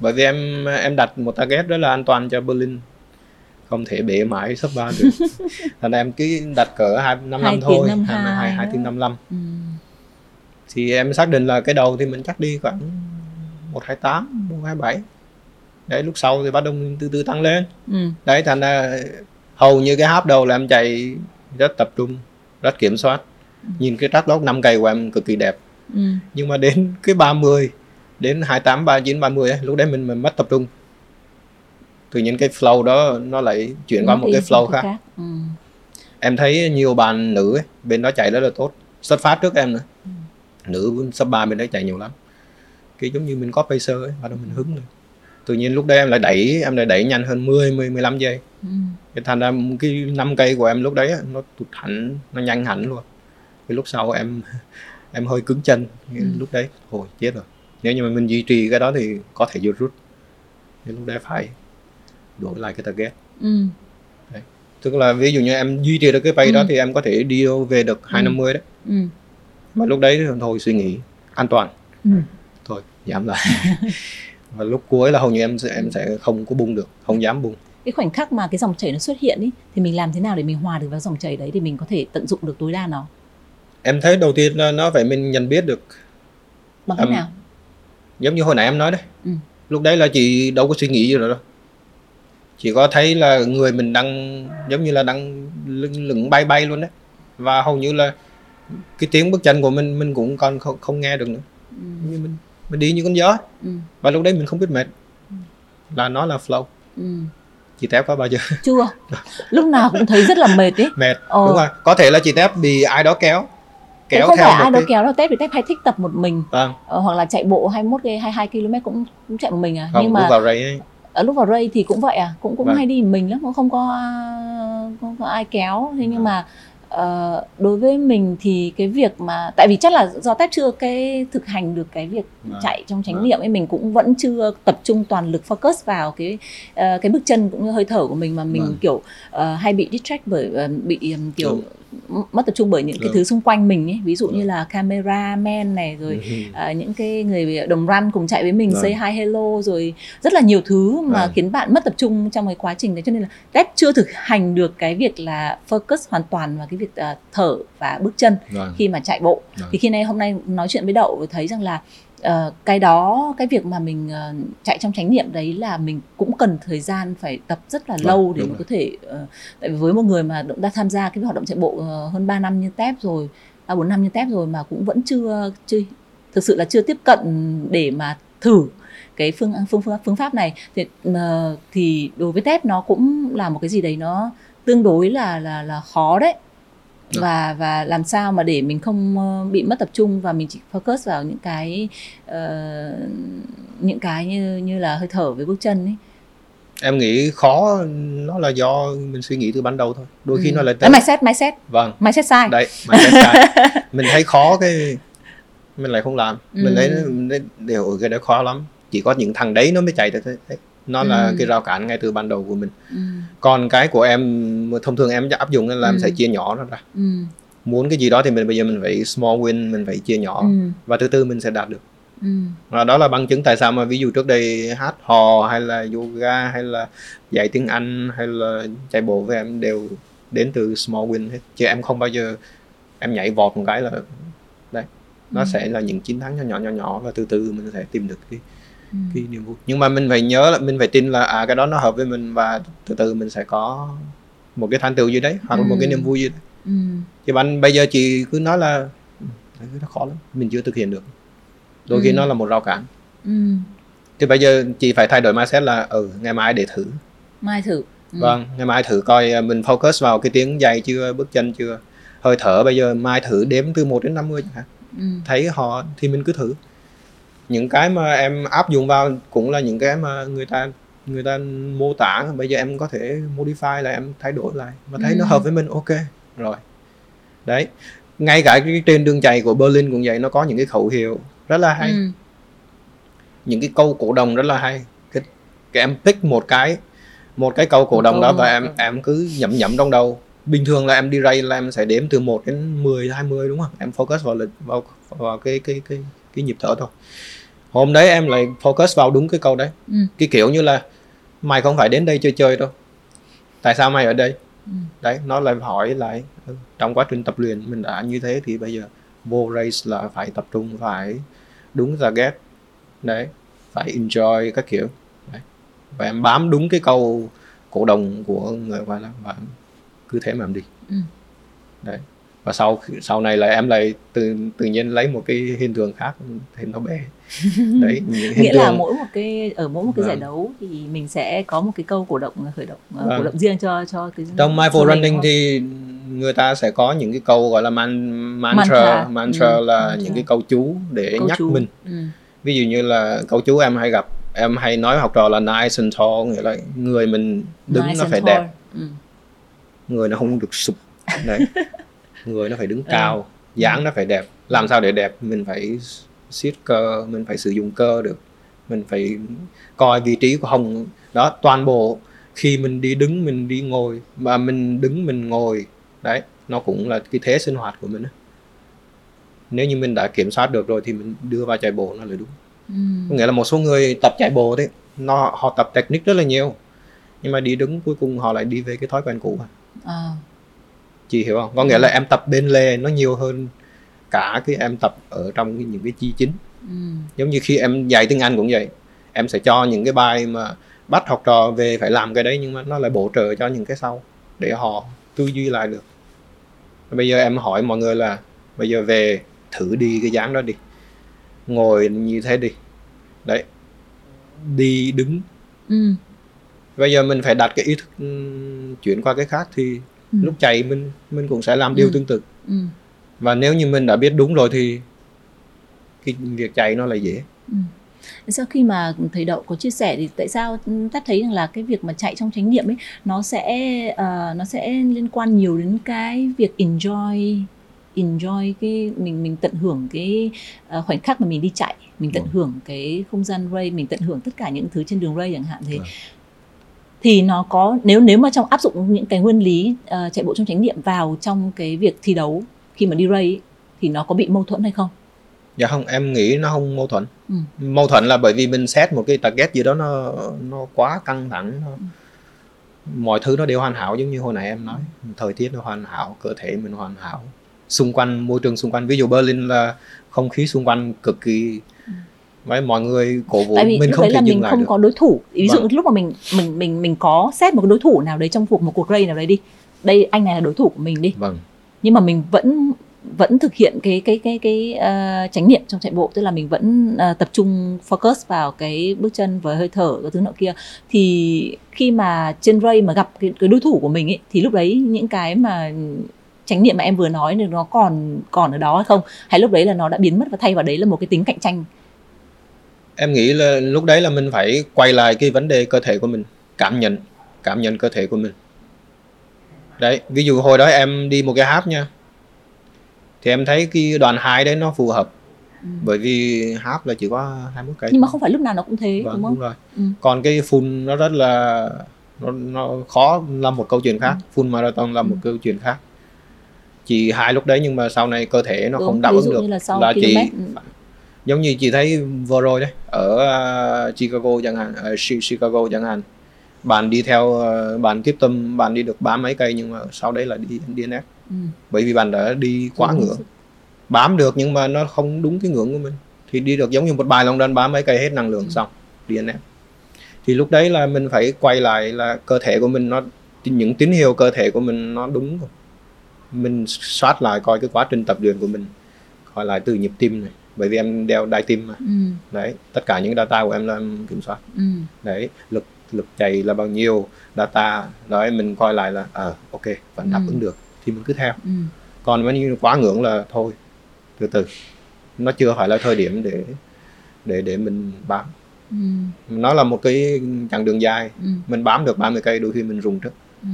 bởi vì em em đặt một target rất là an toàn cho Berlin không thể bể mãi sắp ba được. Thành em cứ đặt cỡ hai năm năm thôi năm hai hai tiếng năm năm. Ừ. thì em xác định là cái đầu thì mình chắc đi khoảng một hai tám một hai bảy. Đấy lúc sau thì bắt đầu từ từ tăng lên. Ừ. đấy thành ra hầu như cái háp đầu là em chạy rất tập trung rất kiểm soát. Nhìn cái track log 5 cây của em cực kỳ đẹp. Ừ. nhưng mà đến cái 30 đến 28 39 30 ấy, lúc đấy mình, mình mất tập trung tự nhiên cái flow đó nó lại chuyển qua một cái flow khác. Ừ. em thấy nhiều bạn nữ ấy, bên đó chạy rất là tốt. Xuất phát trước em nữa Ừ. nữ sub 3 bên đấy chạy nhiều lắm. Cái giống như mình có pacer ấy bắt đầu mình hứng rồi. Tự nhiên lúc đấy em lại đẩy em lại đẩy nhanh hơn 10 10 15 giây. Ừ. cái thành ra cái năm cây của em lúc đấy nó tụt hẳn nó nhanh hẳn luôn. Cái lúc sau em em hơi cứng chân. Ừ. lúc đấy hồi chết rồi. Nếu như mà mình duy trì cái đó thì có thể rút rút. Thì lúc đấy phải đổi lại cái target Ừ. tức là ví dụ như em duy trì được cái đó Ừ. thì em có thể đi về được 250 đấy Ừ. mà lúc đấy thì thôi suy nghĩ an toàn Ừ. thôi giảm lại và lúc cuối là hầu như em sẽ em sẽ không có bung được không dám bung cái khoảnh khắc mà cái dòng chảy nó xuất hiện ý thì mình làm thế nào để mình hòa được vào dòng chảy đấy để mình có thể tận dụng được tối đa nó em thấy đầu tiên là nó phải mình nhận biết được bằng cách Ừm. nào giống như hồi nãy em nói đấy Ừ. lúc đấy là chị đâu có suy nghĩ gì nữa đâu chỉ có thấy là người mình đang giống như là đang lưng lửng bay bay luôn đấy. Và hầu như là cái tiếng bước chân của mình mình cũng còn không, không nghe được nữa. Ừ. như mình mình đi như con gió Ừ. và lúc đấy mình không biết mệt. Là nó là flow. Ừ. chị tép có bao giờ? Chưa. Lúc nào cũng thấy rất là mệt ấy. Mệt Ờ. đúng rồi. Có thể là chị tép bị ai đó kéo Thế kéo không theo phải ai đó cái kéo đâu tép thì tép hay thích tập một mình. Vâng. Ờ, hoặc là chạy bộ 21 cái 22 km cũng cũng chạy một mình à. Không nhưng mà vào ấy, ở lúc vào ray thì cũng vậy à cũng cũng Vâng. hay đi mình lắm cũng không có không có ai kéo thế nhưng Vâng. mà ờ, đối với mình thì cái việc mà tại vì chắc là do tép chưa cái thực hành được cái việc Vâng. chạy trong chánh Vâng. niệm ấy mình cũng vẫn chưa tập trung toàn lực focus vào cái ờ, cái bước chân cũng như hơi thở của mình mà mình Vâng. kiểu ờ, hay bị distract bởi ờ, bị ừm, kiểu mất tập trung bởi những cái Đúng. thứ xung quanh mình ấy ví dụ như Vâng. là cameraman này rồi Ừ. à, những cái người đồng run cùng chạy với mình Vâng. say hi hello rồi rất là nhiều thứ mà Vâng. khiến bạn mất tập trung trong cái quá trình đấy cho nên là Tép chưa thực hành được cái việc là focus hoàn toàn vào cái việc à, thở và bước chân vâng. khi mà chạy bộ Vâng. thì khi nay hôm nay nói chuyện với đậu thấy rằng là ờ, cái đó cái việc mà mình ờ, chạy trong chánh niệm đấy là mình cũng cần thời gian phải tập rất là Vâng, lâu để mình có thể ờ, tại vì với một người mà đã tham gia cái hoạt động chạy bộ ờ, hơn 3 năm như Tép rồi ba bốn năm như Tép rồi mà cũng vẫn chưa chưa thực sự là chưa tiếp cận để mà thử cái phương phương phương, phương pháp này thì ờ, thì đối với Tép nó cũng là một cái gì đấy nó tương đối là là là khó đấy Dạ. và và làm sao mà để mình không ờ, bị mất tập trung và mình chỉ focus vào những cái ờ, những cái như như là hơi thở với bước chân ấy? Em nghĩ khó nó là do mình suy nghĩ từ ban đầu thôi. Đôi khi Ừ. nó lại Đấy, mindset mindset. Vâng. Mindset sai. Đấy mà sai. Mình thấy khó cái mình lại không làm. Ừ. mình thấy mình thấy đều "Ừ, cái đó khó lắm. Chỉ có những thằng đấy nó mới chạy được thế Nó là Ừ. cái rào cản ngay từ ban đầu của mình. Ừ, còn cái của em thông thường em áp dụng là em Ừ. sẽ chia nhỏ nó ra. Ừ, muốn cái gì đó thì mình bây giờ mình phải small win mình phải chia nhỏ. Ừ, và từ từ mình sẽ đạt được. Ừ, và đó là bằng chứng tại sao mà ví dụ trước đây hát hò hay là yoga hay là dạy tiếng Anh hay là chạy bộ với em đều đến từ small win hết. Chứ em không bao giờ em nhảy vọt một cái là đấy nó Ừ. sẽ là những chiến thắng nhỏ nhỏ nhỏ nhỏ và từ từ mình sẽ tìm được cái ừ. cái niềm vui nhưng mà mình phải nhớ là mình phải tin là à cái đó nó hợp với mình và từ từ mình sẽ có một cái thành tựu gì đấy hoặc là một cái Ừ. niềm vui gì đấy Ừ. chứ bạn bây giờ chị cứ nói là "Ừ, nó khó lắm mình chưa thực hiện được đôi khi Ừ. nó là một rào cản ừ. thì bây giờ chị phải thay đổi mindset là ừ ngày mai để thử mai thử ừ. vâng ngày mai thử coi à, mình focus vào cái tiếng giày chưa bước chân chưa hơi thở bây giờ mai thử đếm từ 1 đến 50 chẳng hạn Ừ. thấy họ thì mình cứ thử những cái mà em áp dụng vào cũng là những cái mà người ta người ta mô tả. Bây giờ em có thể modify lại em thay đổi lại mà thấy nó Ừ. hợp với mình ok. Rồi. Đấy. Ngay cả cái trên đường chạy của Berlin cũng vậy nó có những cái khẩu hiệu rất là hay. Ừ. những cái câu cổ động rất là hay. Cái, cái em pick một cái một cái câu cổ Một động đó và em ừ. em cứ nhẩm nhẩm trong đầu. Bình thường là em đi race là em sẽ đếm từ 1 đến 10 20 đúng không? Em focus vào lịch vào vào cái cái cái cái nhịp thở thôi. Hôm đấy em lại focus vào đúng cái câu đấy. Ừ. cái kiểu như là mày không phải đến đây chơi chơi đâu. Tại sao mày ở đây? Ừ. đấy nó lại hỏi lại ừ, trong quá trình tập luyện mình đã như thế thì bây giờ vô race là phải tập trung phải đúng target đấy phải enjoy các kiểu. Đấy. và em bám đúng cái câu cổ động của người và là và cứ thế mà em đi. Ừ. đấy và sau sau này là em lại tự tự nhiên lấy một cái hiện tượng khác thêm nó bé đấy nghĩa là tượng mỗi một cái ở mỗi một cái giải Vâng. đấu thì mình sẽ có một cái câu cổ động khởi động Vâng. cổ động riêng cho cho cái trong mindful running thì người ta sẽ có những cái câu gọi là man, mantra Mantra. mantra, Ừ, là mantra. những cái câu chú để Câu nhắc chú. mình ừ. ví dụ như là câu chú em hay gặp em hay nói học trò là nice and tall nghĩa là người mình đứng Nice nó phải tall. đẹp ừ. người nó không được sụp đấy người nó phải đứng Ừ. cao dáng nó phải đẹp. Làm sao để đẹp? Mình phải siết cơ mình phải sử dụng cơ được. Mình phải coi vị trí của hông đó toàn bộ khi mình đi đứng mình đi ngồi mà mình đứng mình ngồi đấy nó cũng là cái thế sinh hoạt của mình nếu như mình đã kiểm soát được rồi thì mình đưa vào chạy bộ nó là đúng. Ừ. có nghĩa là một số người tập chạy bộ đấy nó họ tập technique rất là nhiều nhưng mà đi đứng cuối cùng họ lại đi về cái thói quen cũ à. Chị hiểu không? Có nghĩa là em tập bên lề nó nhiều hơn cả cái em tập ở trong cái- những cái chi chính. Ừ. giống như khi em dạy tiếng Anh cũng vậy. Em sẽ cho những cái bài mà bắt học trò về phải làm cái đấy nhưng mà nó lại bổ trợ cho những cái sau để họ tư duy lại được. Bây giờ em hỏi mọi người là bây giờ về thử đi cái dáng đó đi. Ngồi như thế đi. Đấy. Đi đứng. Ừ. bây giờ mình phải đặt cái ý thức ừm, chuyển qua cái khác thì Ừ. lúc chạy mình mình cũng sẽ làm điều Ừ. tương tự Ừ. và nếu như mình đã biết đúng rồi thì cái việc chạy nó là dễ Sau khi mà thầy Đậu có chia sẻ thì tại sao ta thấy rằng là cái việc mà chạy trong chánh niệm ấy nó sẽ ờ, nó sẽ liên quan nhiều đến cái việc enjoy enjoy cái mình mình tận hưởng cái ờ, khoảnh khắc mà mình đi chạy mình tận Vâng. hưởng cái không gian race mình tận hưởng tất cả những thứ trên đường race chẳng hạn thế Vâng. Thì nó có nếu nếu mà trong áp dụng những cái nguyên lý ờ, chạy bộ trong chánh niệm vào trong cái việc thi đấu khi mà đi race ấy, thì nó có bị mâu thuẫn hay không? dạ không em nghĩ nó không mâu thuẫn Ừ. mâu thuẫn là bởi vì mình set một cái target gì đó nó nó quá căng thẳng nó, Ừ. mọi thứ nó đều hoàn hảo giống như hồi nãy em nói thời tiết nó hoàn hảo cơ thể mình hoàn hảo xung quanh môi trường xung quanh ví dụ Berlin là không khí xung quanh cực kỳ với mọi người cổ vũ tại vì mình không thể là mình không được. có đối thủ. Ví dụ Vâng. lúc mà mình mình mình mình có xét một cái đối thủ nào đấy trong cuộc một cuộc race nào đấy đi. Đây anh này là đối thủ của mình đi. Vâng. Nhưng mà mình vẫn vẫn thực hiện cái cái cái cái ờ, chánh niệm trong chạy bộ. Tức là mình vẫn ờ, tập trung focus vào cái bước chân với hơi thở cái thứ nọ kia. Thì khi mà trên race mà gặp cái, cái đối thủ của mình ấy thì lúc đấy những cái mà chánh niệm mà em vừa nói thì nó còn còn ở đó hay không? Hay lúc đấy là nó đã biến mất và thay vào đấy là một cái tính cạnh tranh em nghĩ là lúc đấy là mình phải quay lại cái vấn đề cơ thể của mình cảm nhận cảm nhận cơ thể của mình. Đấy ví dụ hồi đó em đi một cái hát nha thì em thấy cái đoàn hai đấy nó phù hợp. Ừ. bởi vì hát là chỉ có 21 cây nhưng mà không phải lúc nào nó cũng thế vâng, đúng đúng không? rồi. Ừ. còn cái full nó rất là nó, nó khó là một câu chuyện khác. Full marathon là một Ừ. câu chuyện khác. Chỉ hai lúc đấy nhưng mà sau này cơ thể nó Đúng, không đáp ứng được. như là sau chỉ km, ừ. Giống như chị thấy vừa rồi đấy ở uh, Chicago chẳng hạn ở Chi- Chicago chẳng hạn. Bạn đi theo uh, bạn tiếp tâm bạn đi được ba mấy cây nhưng mà sau đấy là đi DNF Ừ. bởi vì bạn đã đi quá Đúng. ngưỡng. Bám được nhưng mà nó không đúng cái ngưỡng của mình. Thì đi được giống như một bài long run bám mấy cây hết năng lượng Ừ. xong DNF thì lúc đấy là mình phải quay lại là cơ thể của mình nó những tín hiệu cơ thể của mình nó đúng rồi. Mình soát lại coi cái quá trình tập luyện của mình coi lại từ nhịp tim này bởi vì em đeo đai tim mà. Ừ, đấy tất cả những data của em là em kiểm soát. Ừ, đấy lực lực chạy là bao nhiêu data đấy mình coi lại là ờ ok vẫn đáp Ừ. ứng được thì mình cứ theo. Ừ, còn nếu như quá ngưỡng là thôi từ từ. Nó chưa phải là thời điểm để để để mình bám. Ừ, nó là một cái chặng đường dài. Ừ, mình bám được 30 cây đôi khi mình rùng trước. Ừ.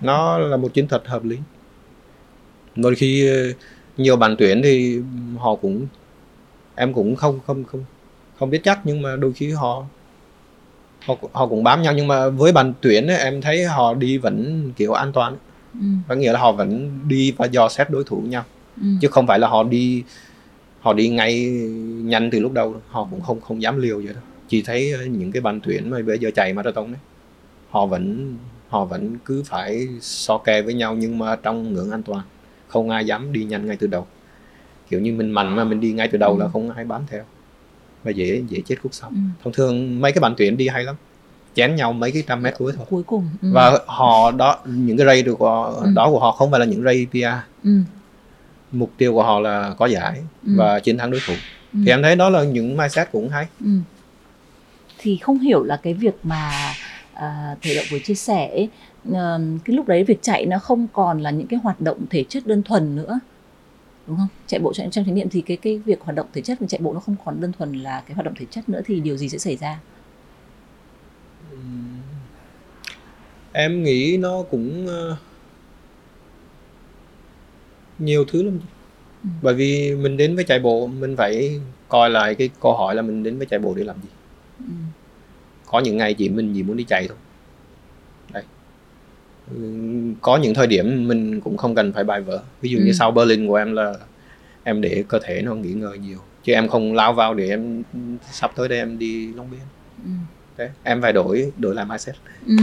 nó là một chiến thuật hợp lý. Đôi khi nhiều bạn tuyển thì họ cũng em cũng không không không không biết chắc nhưng mà đôi khi họ họ họ cũng bám nhau. Nhưng mà với bạn tuyển ấy, em thấy họ đi vẫn kiểu an toàn. Ừ, có nghĩa là họ vẫn đi và dò xét đối thủ nhau. Ừ. chứ không phải là họ đi họ đi ngay nhanh từ lúc đầu. Họ cũng không không dám liều vậy đâu. Chỉ thấy ờ, những cái bạn tuyển mà bây giờ chạy marathon đấy họ vẫn họ vẫn cứ phải so kè với nhau nhưng mà trong ngưỡng an toàn không ai dám đi nhanh ngay từ đầu kiểu như mình mạnh mà mình đi ngay từ đầu là Ừ. không ai bám theo và dễ dễ chết khúc sau Ừ. thông thường mấy cái bạn tuyển đi hay lắm chén nhau mấy cái trăm mét cuối thôi cuối cùng ừ. và họ đó những cái ray được của, Ừ. đó của họ không phải là những ray PR ừ, mục tiêu của họ là có giải Ừ. và chiến thắng đối thủ ừ. thì em thấy đó là những mindset cũng hay Ừ. Thì không hiểu là cái việc mà à, thầy Động vừa chia sẻ ấy, cái lúc đấy việc chạy nó không còn là những cái hoạt động thể chất đơn thuần nữa. Đúng không? Chạy bộ trong chánh niệm thì cái cái việc hoạt động thể chất và chạy bộ nó không còn đơn thuần là cái hoạt động thể chất nữa thì điều gì sẽ xảy ra? Em nghĩ nó cũng ờ, nhiều thứ lắm Ừ. bởi vì mình đến với chạy bộ mình phải coi lại cái câu hỏi là mình đến với chạy bộ để làm gì. Ừ. có những ngày chỉ mình chỉ muốn đi chạy thôi có những thời điểm mình cũng không cần phải bài vở ví dụ như Ừ. sau Berlin của em là em để cơ thể nó nghỉ ngơi nhiều chứ em không lao vào để em sắp tới đây em đi Long Biên Ừ. đấy em phải đổi đổi lại mindset Ừ.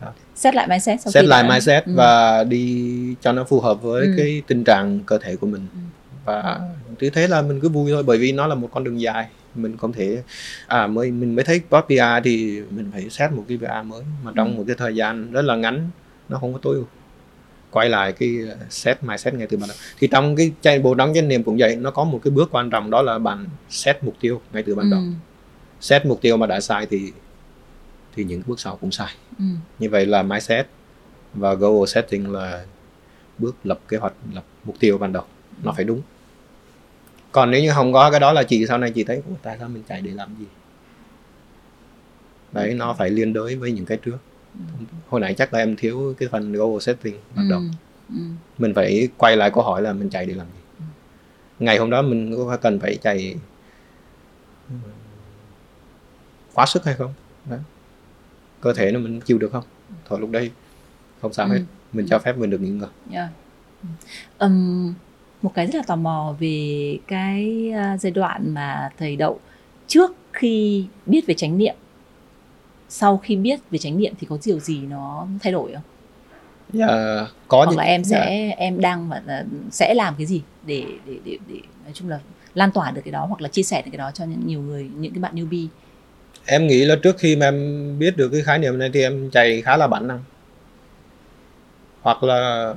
Đó. xét lại mindset khi lại đã- mindset ừ. và đi cho nó phù hợp với Ừ. cái tình trạng cơ thể của mình Ừ. và cứ thế là mình cứ vui thôi bởi vì nó là một con đường dài mình không thể à mới mình mới thấy có PR thì mình phải set một cái PR mới mà trong Ừ. một cái thời gian rất là ngắn nó không có tối ưu. Quay lại cái set mindset ngay từ ban đầu. Thì trong cái chạy bộ đóng chánh niệm cũng vậy nó có một cái bước quan trọng đó là bạn set mục tiêu ngay từ ban đầu. Ừ. set mục tiêu mà đã sai thì thì những bước sau cũng sai. Ừ. như vậy là mindset và goal setting là bước lập kế hoạch lập mục tiêu ban đầu. Nó phải đúng. Còn nếu như không có cái đó là chị sau này chị thấy "Ủa, tại sao mình chạy để làm gì? Đấy nó phải liên đới với những cái trước hồi nãy chắc là em thiếu cái phần goal setting ban đầu Ừ. Ừ. mình phải quay lại câu hỏi là mình chạy để làm gì ngày hôm đó mình có cần phải chạy ừ, quá sức hay không đấy. cơ thể nó mình chịu được không thôi lúc đây không sao Ừ. hết mình cho phép mình được nghỉ ngơi Yeah. Ừm, một cái rất là tò mò về cái à, giai đoạn mà thầy đậu trước khi biết về chánh niệm sau khi biết về chánh niệm thì có điều gì nó thay đổi không? Dạ, có Hoặc những- là em dạ. sẽ em đang và là sẽ làm cái gì để để để để nói chung là lan tỏa được cái đó hoặc là chia sẻ được cái đó cho những nhiều người những cái bạn newbie. em nghĩ là trước khi mà em biết được cái khái niệm này thì em chạy khá là bản năng hoặc là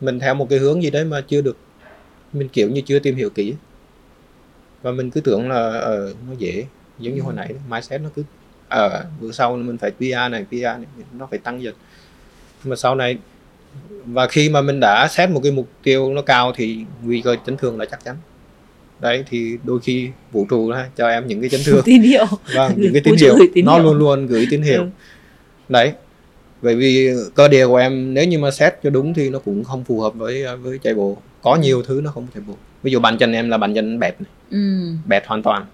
mình theo một cái hướng gì đấy mà chưa được mình kiểu như chưa tìm hiểu kỹ và mình cứ tưởng là ờ, nó dễ giống như hồi nãy đó, mindset nó cứ ờ bữa sau mình phải PR này PR này nó phải tăng dần. Nhưng mà sau này và khi mà mình đã xét một cái mục tiêu nó cao thì nguy cơ chấn thương là chắc chắn. Đấy thì đôi khi vũ trụ đó, cho em những cái chấn thương. Tín hiệu. vâng những cái tín hiệu. nó luôn luôn gửi tín hiệu. Ừ. đấy bởi vì cơ địa của em nếu như mà xét cho đúng thì nó cũng không phù hợp với với chạy bộ. Có Ừ. nhiều thứ nó không chạy bộ. Ví dụ bàn chân em là bàn chân bẹt này, Ừ. bẹt hoàn toàn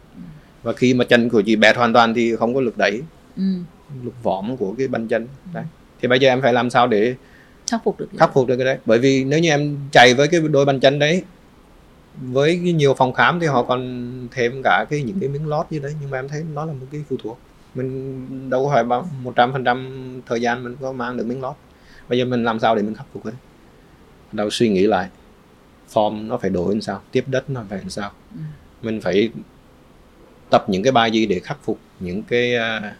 và khi mà chân của chị bẹt hoàn toàn thì không có lực đẩy. Ừ. lực võm của cái bàn chân. Đấy. Thì bây giờ em phải làm sao để Khắc phục được. khắc phục được cái đấy? Bởi vì nếu như em chạy với cái đôi bàn chân đấy với nhiều phòng khám thì họ còn thêm cả cái những cái miếng lót như đấy. Nhưng mà em thấy nó là một cái phụ thuộc. Mình đâu có phải một trăm phần trăm thời gian mình có mang được miếng lót. Bây giờ mình làm sao để mình khắc phục đấy? Đầu suy nghĩ lại. Form nó phải đổi làm sao? Tiếp đất nó phải làm sao? Ừ. mình phải tập những cái bài gì để khắc phục những cái à,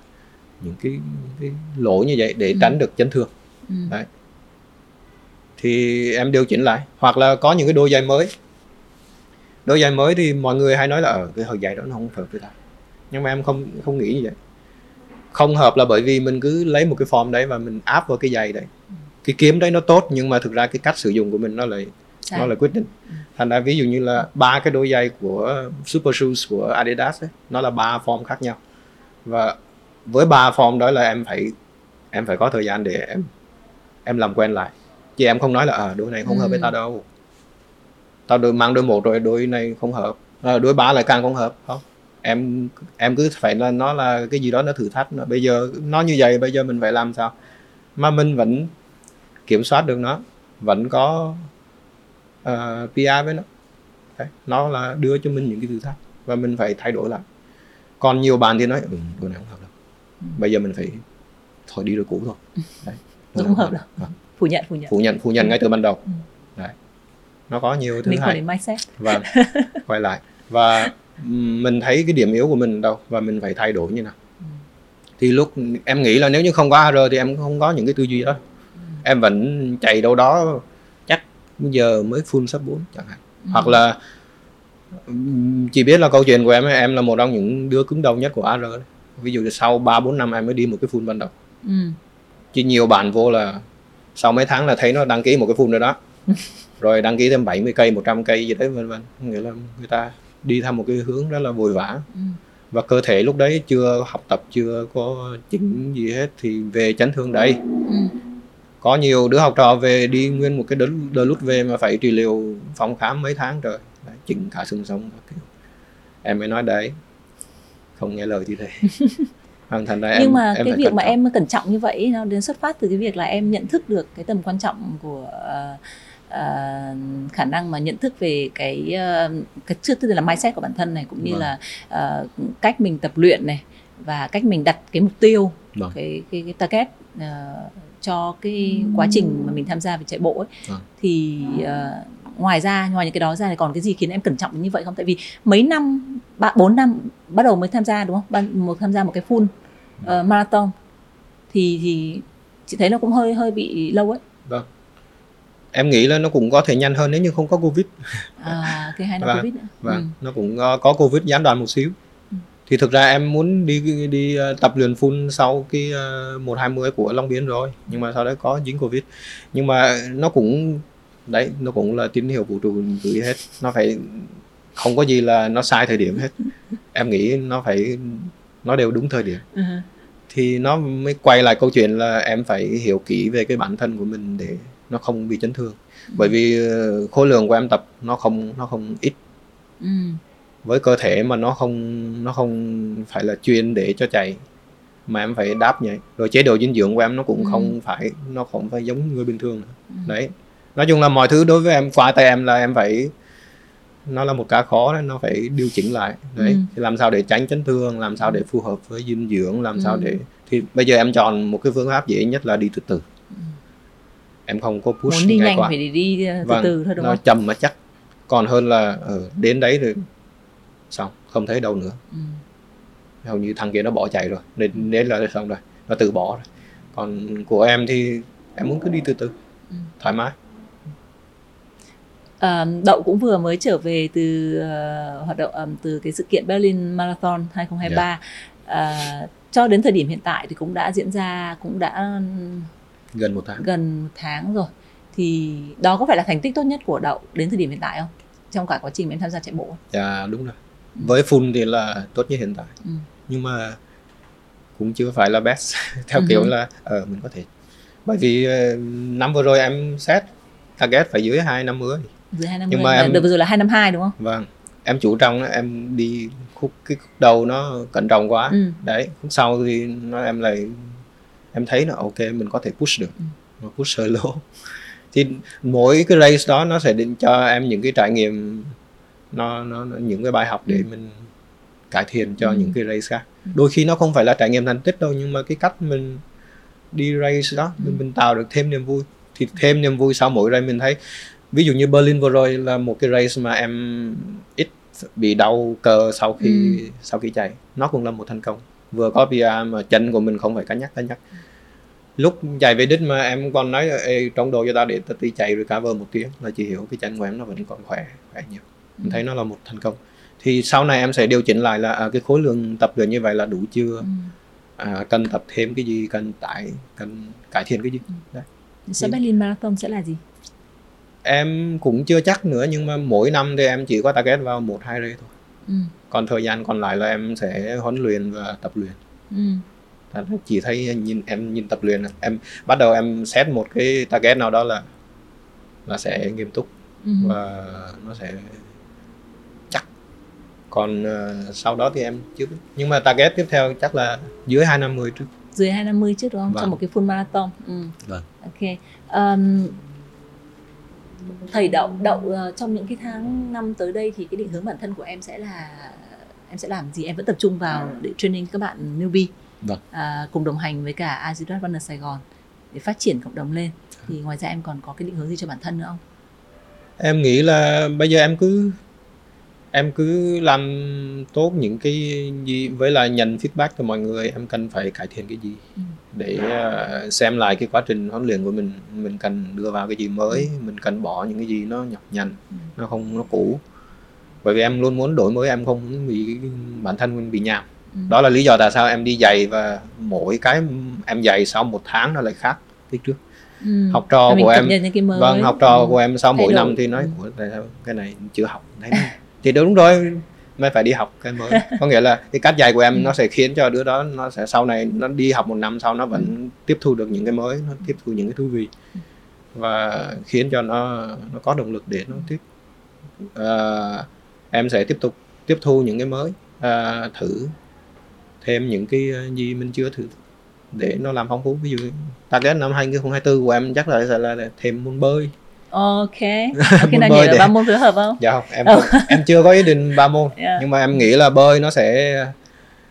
những cái, những cái lỗi như vậy để Ừ. tránh được chấn thương Ừ. Đấy. thì em điều chỉnh lại hoặc là có những cái đôi giày mới đôi giày mới thì mọi người hay nói là ở cái hồi giày đó nó không hợp với ta nhưng mà em không không nghĩ như vậy không hợp là bởi vì mình cứ lấy một cái form đấy và mình áp vào cái giày đấy cái kiếm đấy nó tốt nhưng mà thực ra cái cách sử dụng của mình nó lại Sai. nó là quyết định. Thành ra ví dụ như là ba cái đôi giày của super shoes của Adidas ấy, nó là ba form khác nhau. Và với ba form đó là em phải em phải có thời gian để em em làm quen lại. Chứ em không nói là à, đôi này không hợp với Ừ. tao đâu. Tao đôi mang đôi một rồi đôi này không hợp. À, đôi ba lại càng không hợp. Không. Em em cứ phải là nó là cái gì đó nó thử thách. Nó bây giờ nó như vậy bây giờ mình phải làm sao? Mà mình vẫn kiểm soát được nó. Vẫn có uh, PR với nó. Đấy, nó là đưa cho mình những cái thử thách và mình phải thay đổi lại. Còn nhiều bạn thì nói ừ, đôi này không hợp đâu. Bây giờ mình phải thôi đi đôi cũ thôi. Đấy, Nó không hợp đâu. Vâng. phủ nhận phủ nhận. Phủ nhận phủ nhận ngay từ ban đầu. Ừ. Đấy. nó có nhiều thứ quan hay. mindset. Và quay lại. Và mình thấy cái điểm yếu của mình đâu và mình phải thay đổi như nào. Ừ. thì lúc em nghĩ là nếu như không có AR thì em không có những cái tư duy đó. Em vẫn chạy đâu đó giờ mới full sub 4 chẳng hạn hoặc là chỉ biết là câu chuyện của em em là một trong những đứa cứng đầu nhất của AR đấy. ví dụ như sau 3 4 năm em mới đi một cái full ban đầu ừ. chứ nhiều bạn vô là sau mấy tháng là thấy nó đăng ký một cái full rồi đó rồi đăng ký thêm 70 cây 100 cây gì đấy vân vân nghĩa là người ta đi theo một cái hướng rất là vội vã Ừ. và cơ thể lúc đấy chưa học tập chưa có chỉnh gì hết thì về chấn thương đấy Ừ. có nhiều đứa học trò về đi nguyên một cái đợt, đợt lút về mà phải trị liệu phòng khám mấy tháng trời đấy, chỉnh cả xương sống kiểu em mới nói đấy không nghe lời thì thế Hoàn thành ra em nhưng mà em cái việc mà trọng. em cẩn trọng như vậy nó đến xuất phát từ cái việc là em nhận thức được cái tầm quan trọng của ờ, khả năng mà nhận thức về cái ờ, cái trước tiên là mindset của bản thân này cũng như Vâng. là ờ, cách mình tập luyện này và cách mình đặt cái mục tiêu Vâng. cái cái cái target ờ, cho cái quá trình mà mình tham gia về chạy bộ ấy Vâng. thì ờ, ngoài ra ngoài những cái đó ra thì còn cái gì khiến em cẩn trọng như vậy không tại vì mấy năm ba bốn năm bắt đầu mới tham gia đúng không ban một tham gia một cái full ờ, marathon thì thì chị thấy nó cũng hơi hơi bị lâu ấy Vâng. Em nghĩ là nó cũng có thể nhanh hơn nếu như không có Covid. à cái hai năm Vâng, covid nữa Vâng, Ừ. nó cũng có, có Covid gián đoạn một xíu. Ừ. Thì thực ra em muốn đi đi ờ, tập luyện full sau cái uh, 120 của Long Biên rồi, nhưng mà sau đấy có dính Covid. Nhưng mà nó cũng đấy, nó cũng là tín hiệu vũ trụ gửi hết. Nó phải không có gì là nó sai thời điểm hết. Em nghĩ nó phải nó đều đúng thời điểm. Ừ. thì nó mới quay lại câu chuyện là em phải hiểu kỹ về cái bản thân của mình để nó không bị chấn thương bởi vì ờ, khối lượng của em tập nó không nó không ít Ừ. với cơ thể mà nó không nó không phải là chuyên để cho chạy mà em phải đáp vậy rồi chế độ dinh dưỡng của em nó cũng Ừ. không phải nó không phải giống người bình thường nữa. Ừ. đấy nói chung là mọi thứ đối với em qua tay em là em phải nó là một cá khó đấy nó phải điều chỉnh lại đấy Ừ. thì làm sao để tránh chấn thương làm sao để phù hợp với dinh dưỡng làm sao Ừ. để thì bây giờ em chọn một cái phương pháp dễ nhất là đi từ từ em không có push muốn đi ngay nhanh quá phải đi, đi ờ, từ Vâng, từ thôi đúng nó không chậm mà chắc còn hơn là ở đến đấy rồi xong không thấy đâu nữa. Ừ. hầu như thằng kia nó bỏ chạy rồi nên đến là xong rồi nó từ bỏ rồi. Còn của em thì em muốn cứ đi từ từ Ừ. thoải mái. Ờ, Đậu cũng vừa mới trở về từ ờ, hoạt động ờm, từ cái sự kiện Berlin Marathon 2023 Ờ, cho đến thời điểm hiện tại thì cũng đã diễn ra cũng đã gần một tháng. gần một tháng rồi. Thì đó có phải là thành tích tốt nhất của Đậu đến thời điểm hiện tại không? Trong cả quá trình em tham gia chạy bộ. Dạ đúng rồi với full thì là tốt nhất hiện tại. Ừ. nhưng mà cũng chưa phải là best. Theo Ừ. kiểu là ờ mình có thể bởi vì ờ, năm vừa rồi em set target phải dưới 250 dưới hai năm Nhưng mà em- đợt vừa rồi là hai năm hai đúng không? Vâng. Em chủ trọng em đi khúc cái khúc đầu nó cẩn trọng quá. Ừ. đấy khúc sau thì nó em lại em thấy là ok mình có thể push được. Ừ. mà push solo thì mỗi cái race đó nó sẽ định cho em những cái trải nghiệm nó, nó, nó những cái bài học để Ừ. mình cải thiện cho Ừ. những cái race khác Ừ. đôi khi nó không phải là trải nghiệm thành tích đâu nhưng mà cái cách mình đi race đó Ừ. mình, mình tạo được thêm niềm vui thì thêm niềm vui sau mỗi race mình thấy ví dụ như Berlin vừa rồi là một cái race mà em ít bị đau cơ sau khi Ừ. sau khi chạy nó cũng là một thành công vừa có PR mà chân của mình không phải cắn nhắc cắn nhắc lúc chạy về đích mà em còn nói Ê, trong đồ cho tao để tao đi chạy recover một tiếng là chị hiểu cái chân của em nó vẫn còn khỏe khỏe nhiều em thấy nó là một thành công thì sau này em sẽ điều chỉnh lại là à, cái khối lượng tập luyện như vậy là đủ chưa Ừ. à, cần tập thêm cái gì cần tải cần cải thiện cái gì đấy Sau Ừ. Berlin Marathon sẽ là gì? em cũng chưa chắc nữa nhưng mà mỗi năm thì em chỉ có target vào một hai race thôi Ừ. còn thời gian còn lại là em sẽ huấn luyện và tập luyện Ừ. Thật chỉ thấy nhìn em nhìn tập luyện em bắt đầu em set một cái target nào đó là là sẽ nghiêm túc Ừ. và nó sẽ còn ờ, sau đó thì em chưa biết nhưng mà target tiếp theo chắc là dưới 250 trước Dưới 250 trước đúng không? Vâng. Trong một cái full marathon. Ừ. Vâng. Ok. Um, thầy đậu đậu ờ, trong những cái tháng năm tới đây thì cái định hướng bản thân của em sẽ là em sẽ làm gì? Em vẫn tập trung vào để training các bạn newbie. Vâng. À, cùng đồng hành với cả Azidat Runner Sài Gòn để phát triển cộng đồng lên. Thì ngoài ra em còn có cái định hướng gì cho bản thân nữa không? em nghĩ là bây giờ em cứ em cứ làm tốt những cái gì với lại nhận feedback từ mọi người em cần phải cải thiện cái gì Ừ. để ờ, xem lại cái quá trình huấn luyện của mình mình cần đưa vào cái gì mới mình cần bỏ những cái gì nó nhọc nhằn Ừ. nó không nó cũ bởi vì em luôn muốn đổi mới em không bị bản thân mình bị nhàm Ừ. đó là lý do tại sao em đi giày và mỗi cái em giày sau một tháng nó lại khác cái trước Ừ. học trò mình của em vâng học trò Ừ. của em sau mỗi năm thì nói Ừ. Ủa, tại sao cái này chưa học thấy thì đúng rồi mày phải đi học cái mới. Có nghĩa là cái cách dạy của em Ừ. nó sẽ khiến cho đứa đó nó sẽ sau này nó đi học một năm sau nó vẫn tiếp thu được những cái mới nó tiếp thu những cái thú vị. Và khiến cho nó nó có động lực để nó tiếp à, em sẽ tiếp tục tiếp thu những cái mới à, thử thêm những cái ờ, gì mình chưa thử để nó làm phong phú. Ví dụ target năm 2024 của em chắc là sẽ là thêm môn bơi. Ok. Khi nào nhảy để- ba môn phối hợp không? dạ không em Ừ. không- em chưa có ý định ba môn Yeah. nhưng mà em nghĩ là bơi nó sẽ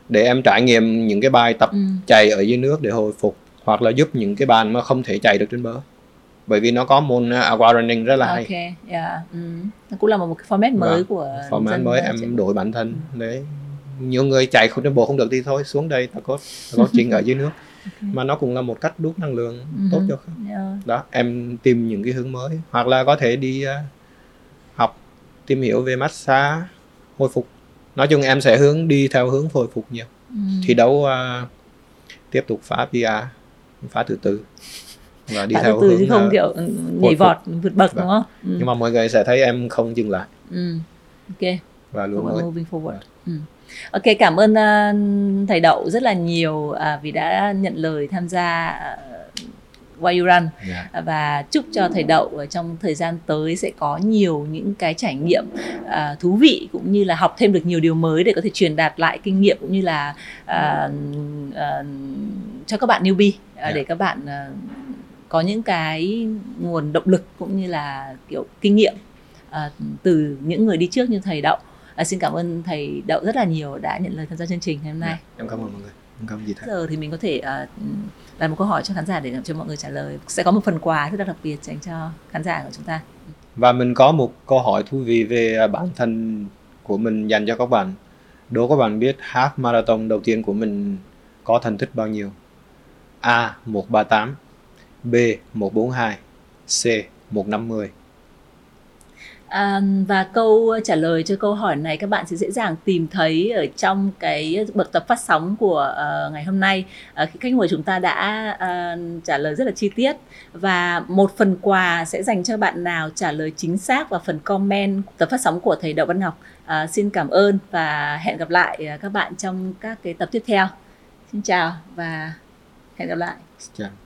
để em trải nghiệm những cái bài tập Ừ. chạy ở dưới nước để hồi phục hoặc là giúp những cái bạn mà không thể chạy được trên bờ bởi vì nó có môn uh, aqua running rất là hay Ok, yeah. ừ. Nó cũng là một cái format mới Vâng. của format mới em chạy. đổi bản thân đấy nhiều người chạy không trên bộ không được thì thôi xuống đây ta có ta có trình ở dưới nước mà nó cũng là một cách đốt năng lượng Ừ. tốt cho Yeah. đó em tìm những cái hướng mới hoặc là có thể đi uh, học tìm hiểu về massage hồi phục nói chung em sẽ hướng đi theo hướng hồi phục nhiều Ừ. thi đấu uh, tiếp tục phá PR phá từ từ và đi Bạn theo từ hướng chứ không uh, kiểu ừ, nhảy vọt vượt bậc Vâng. đúng không? Ừ. nhưng mà mọi người sẽ thấy em không dừng lại Ừ. Ok. và luôn moving forward. Ừ. Ok, cảm ơn uh, thầy Đậu rất là nhiều à, vì đã nhận lời tham gia uh, Why You Run Dạ. và chúc cho thầy Đậu trong thời gian tới sẽ có nhiều những cái trải nghiệm à, thú vị cũng như là học thêm được nhiều điều mới để có thể truyền đạt lại kinh nghiệm cũng như là à, à, cho các bạn newbie à, Dạ. để các bạn à, có những cái nguồn động lực cũng như là kiểu kinh nghiệm à, từ những người đi trước như thầy Đậu. À, xin cảm ơn thầy Đậu rất là nhiều đã nhận lời tham gia chương trình ngày hôm nay. Dạ, em cảm ơn mọi người. Em cảm ơn gì thế giờ thì mình có thể uh, đặt một câu hỏi cho khán giả để cho mọi người trả lời. Sẽ có một phần quà rất là đặc biệt dành cho khán giả của chúng ta. Và mình có một câu hỏi thú vị về bản thân của mình dành cho các bạn. Đố các bạn biết half marathon đầu tiên của mình có thành tích bao nhiêu? A 138 B 142 C 150 à, và câu trả lời cho câu hỏi này các bạn sẽ dễ dàng tìm thấy ở trong cái bậc tập phát sóng của uh, ngày hôm nay uh, khách mời chúng ta đã uh, trả lời rất là chi tiết và một phần quà sẽ dành cho bạn nào trả lời chính xác và phần comment tập phát sóng của thầy Đậu Văn Ngọc À, xin cảm ơn và hẹn gặp lại các bạn trong các cái tập tiếp theo. Xin chào và hẹn gặp lại. Chào.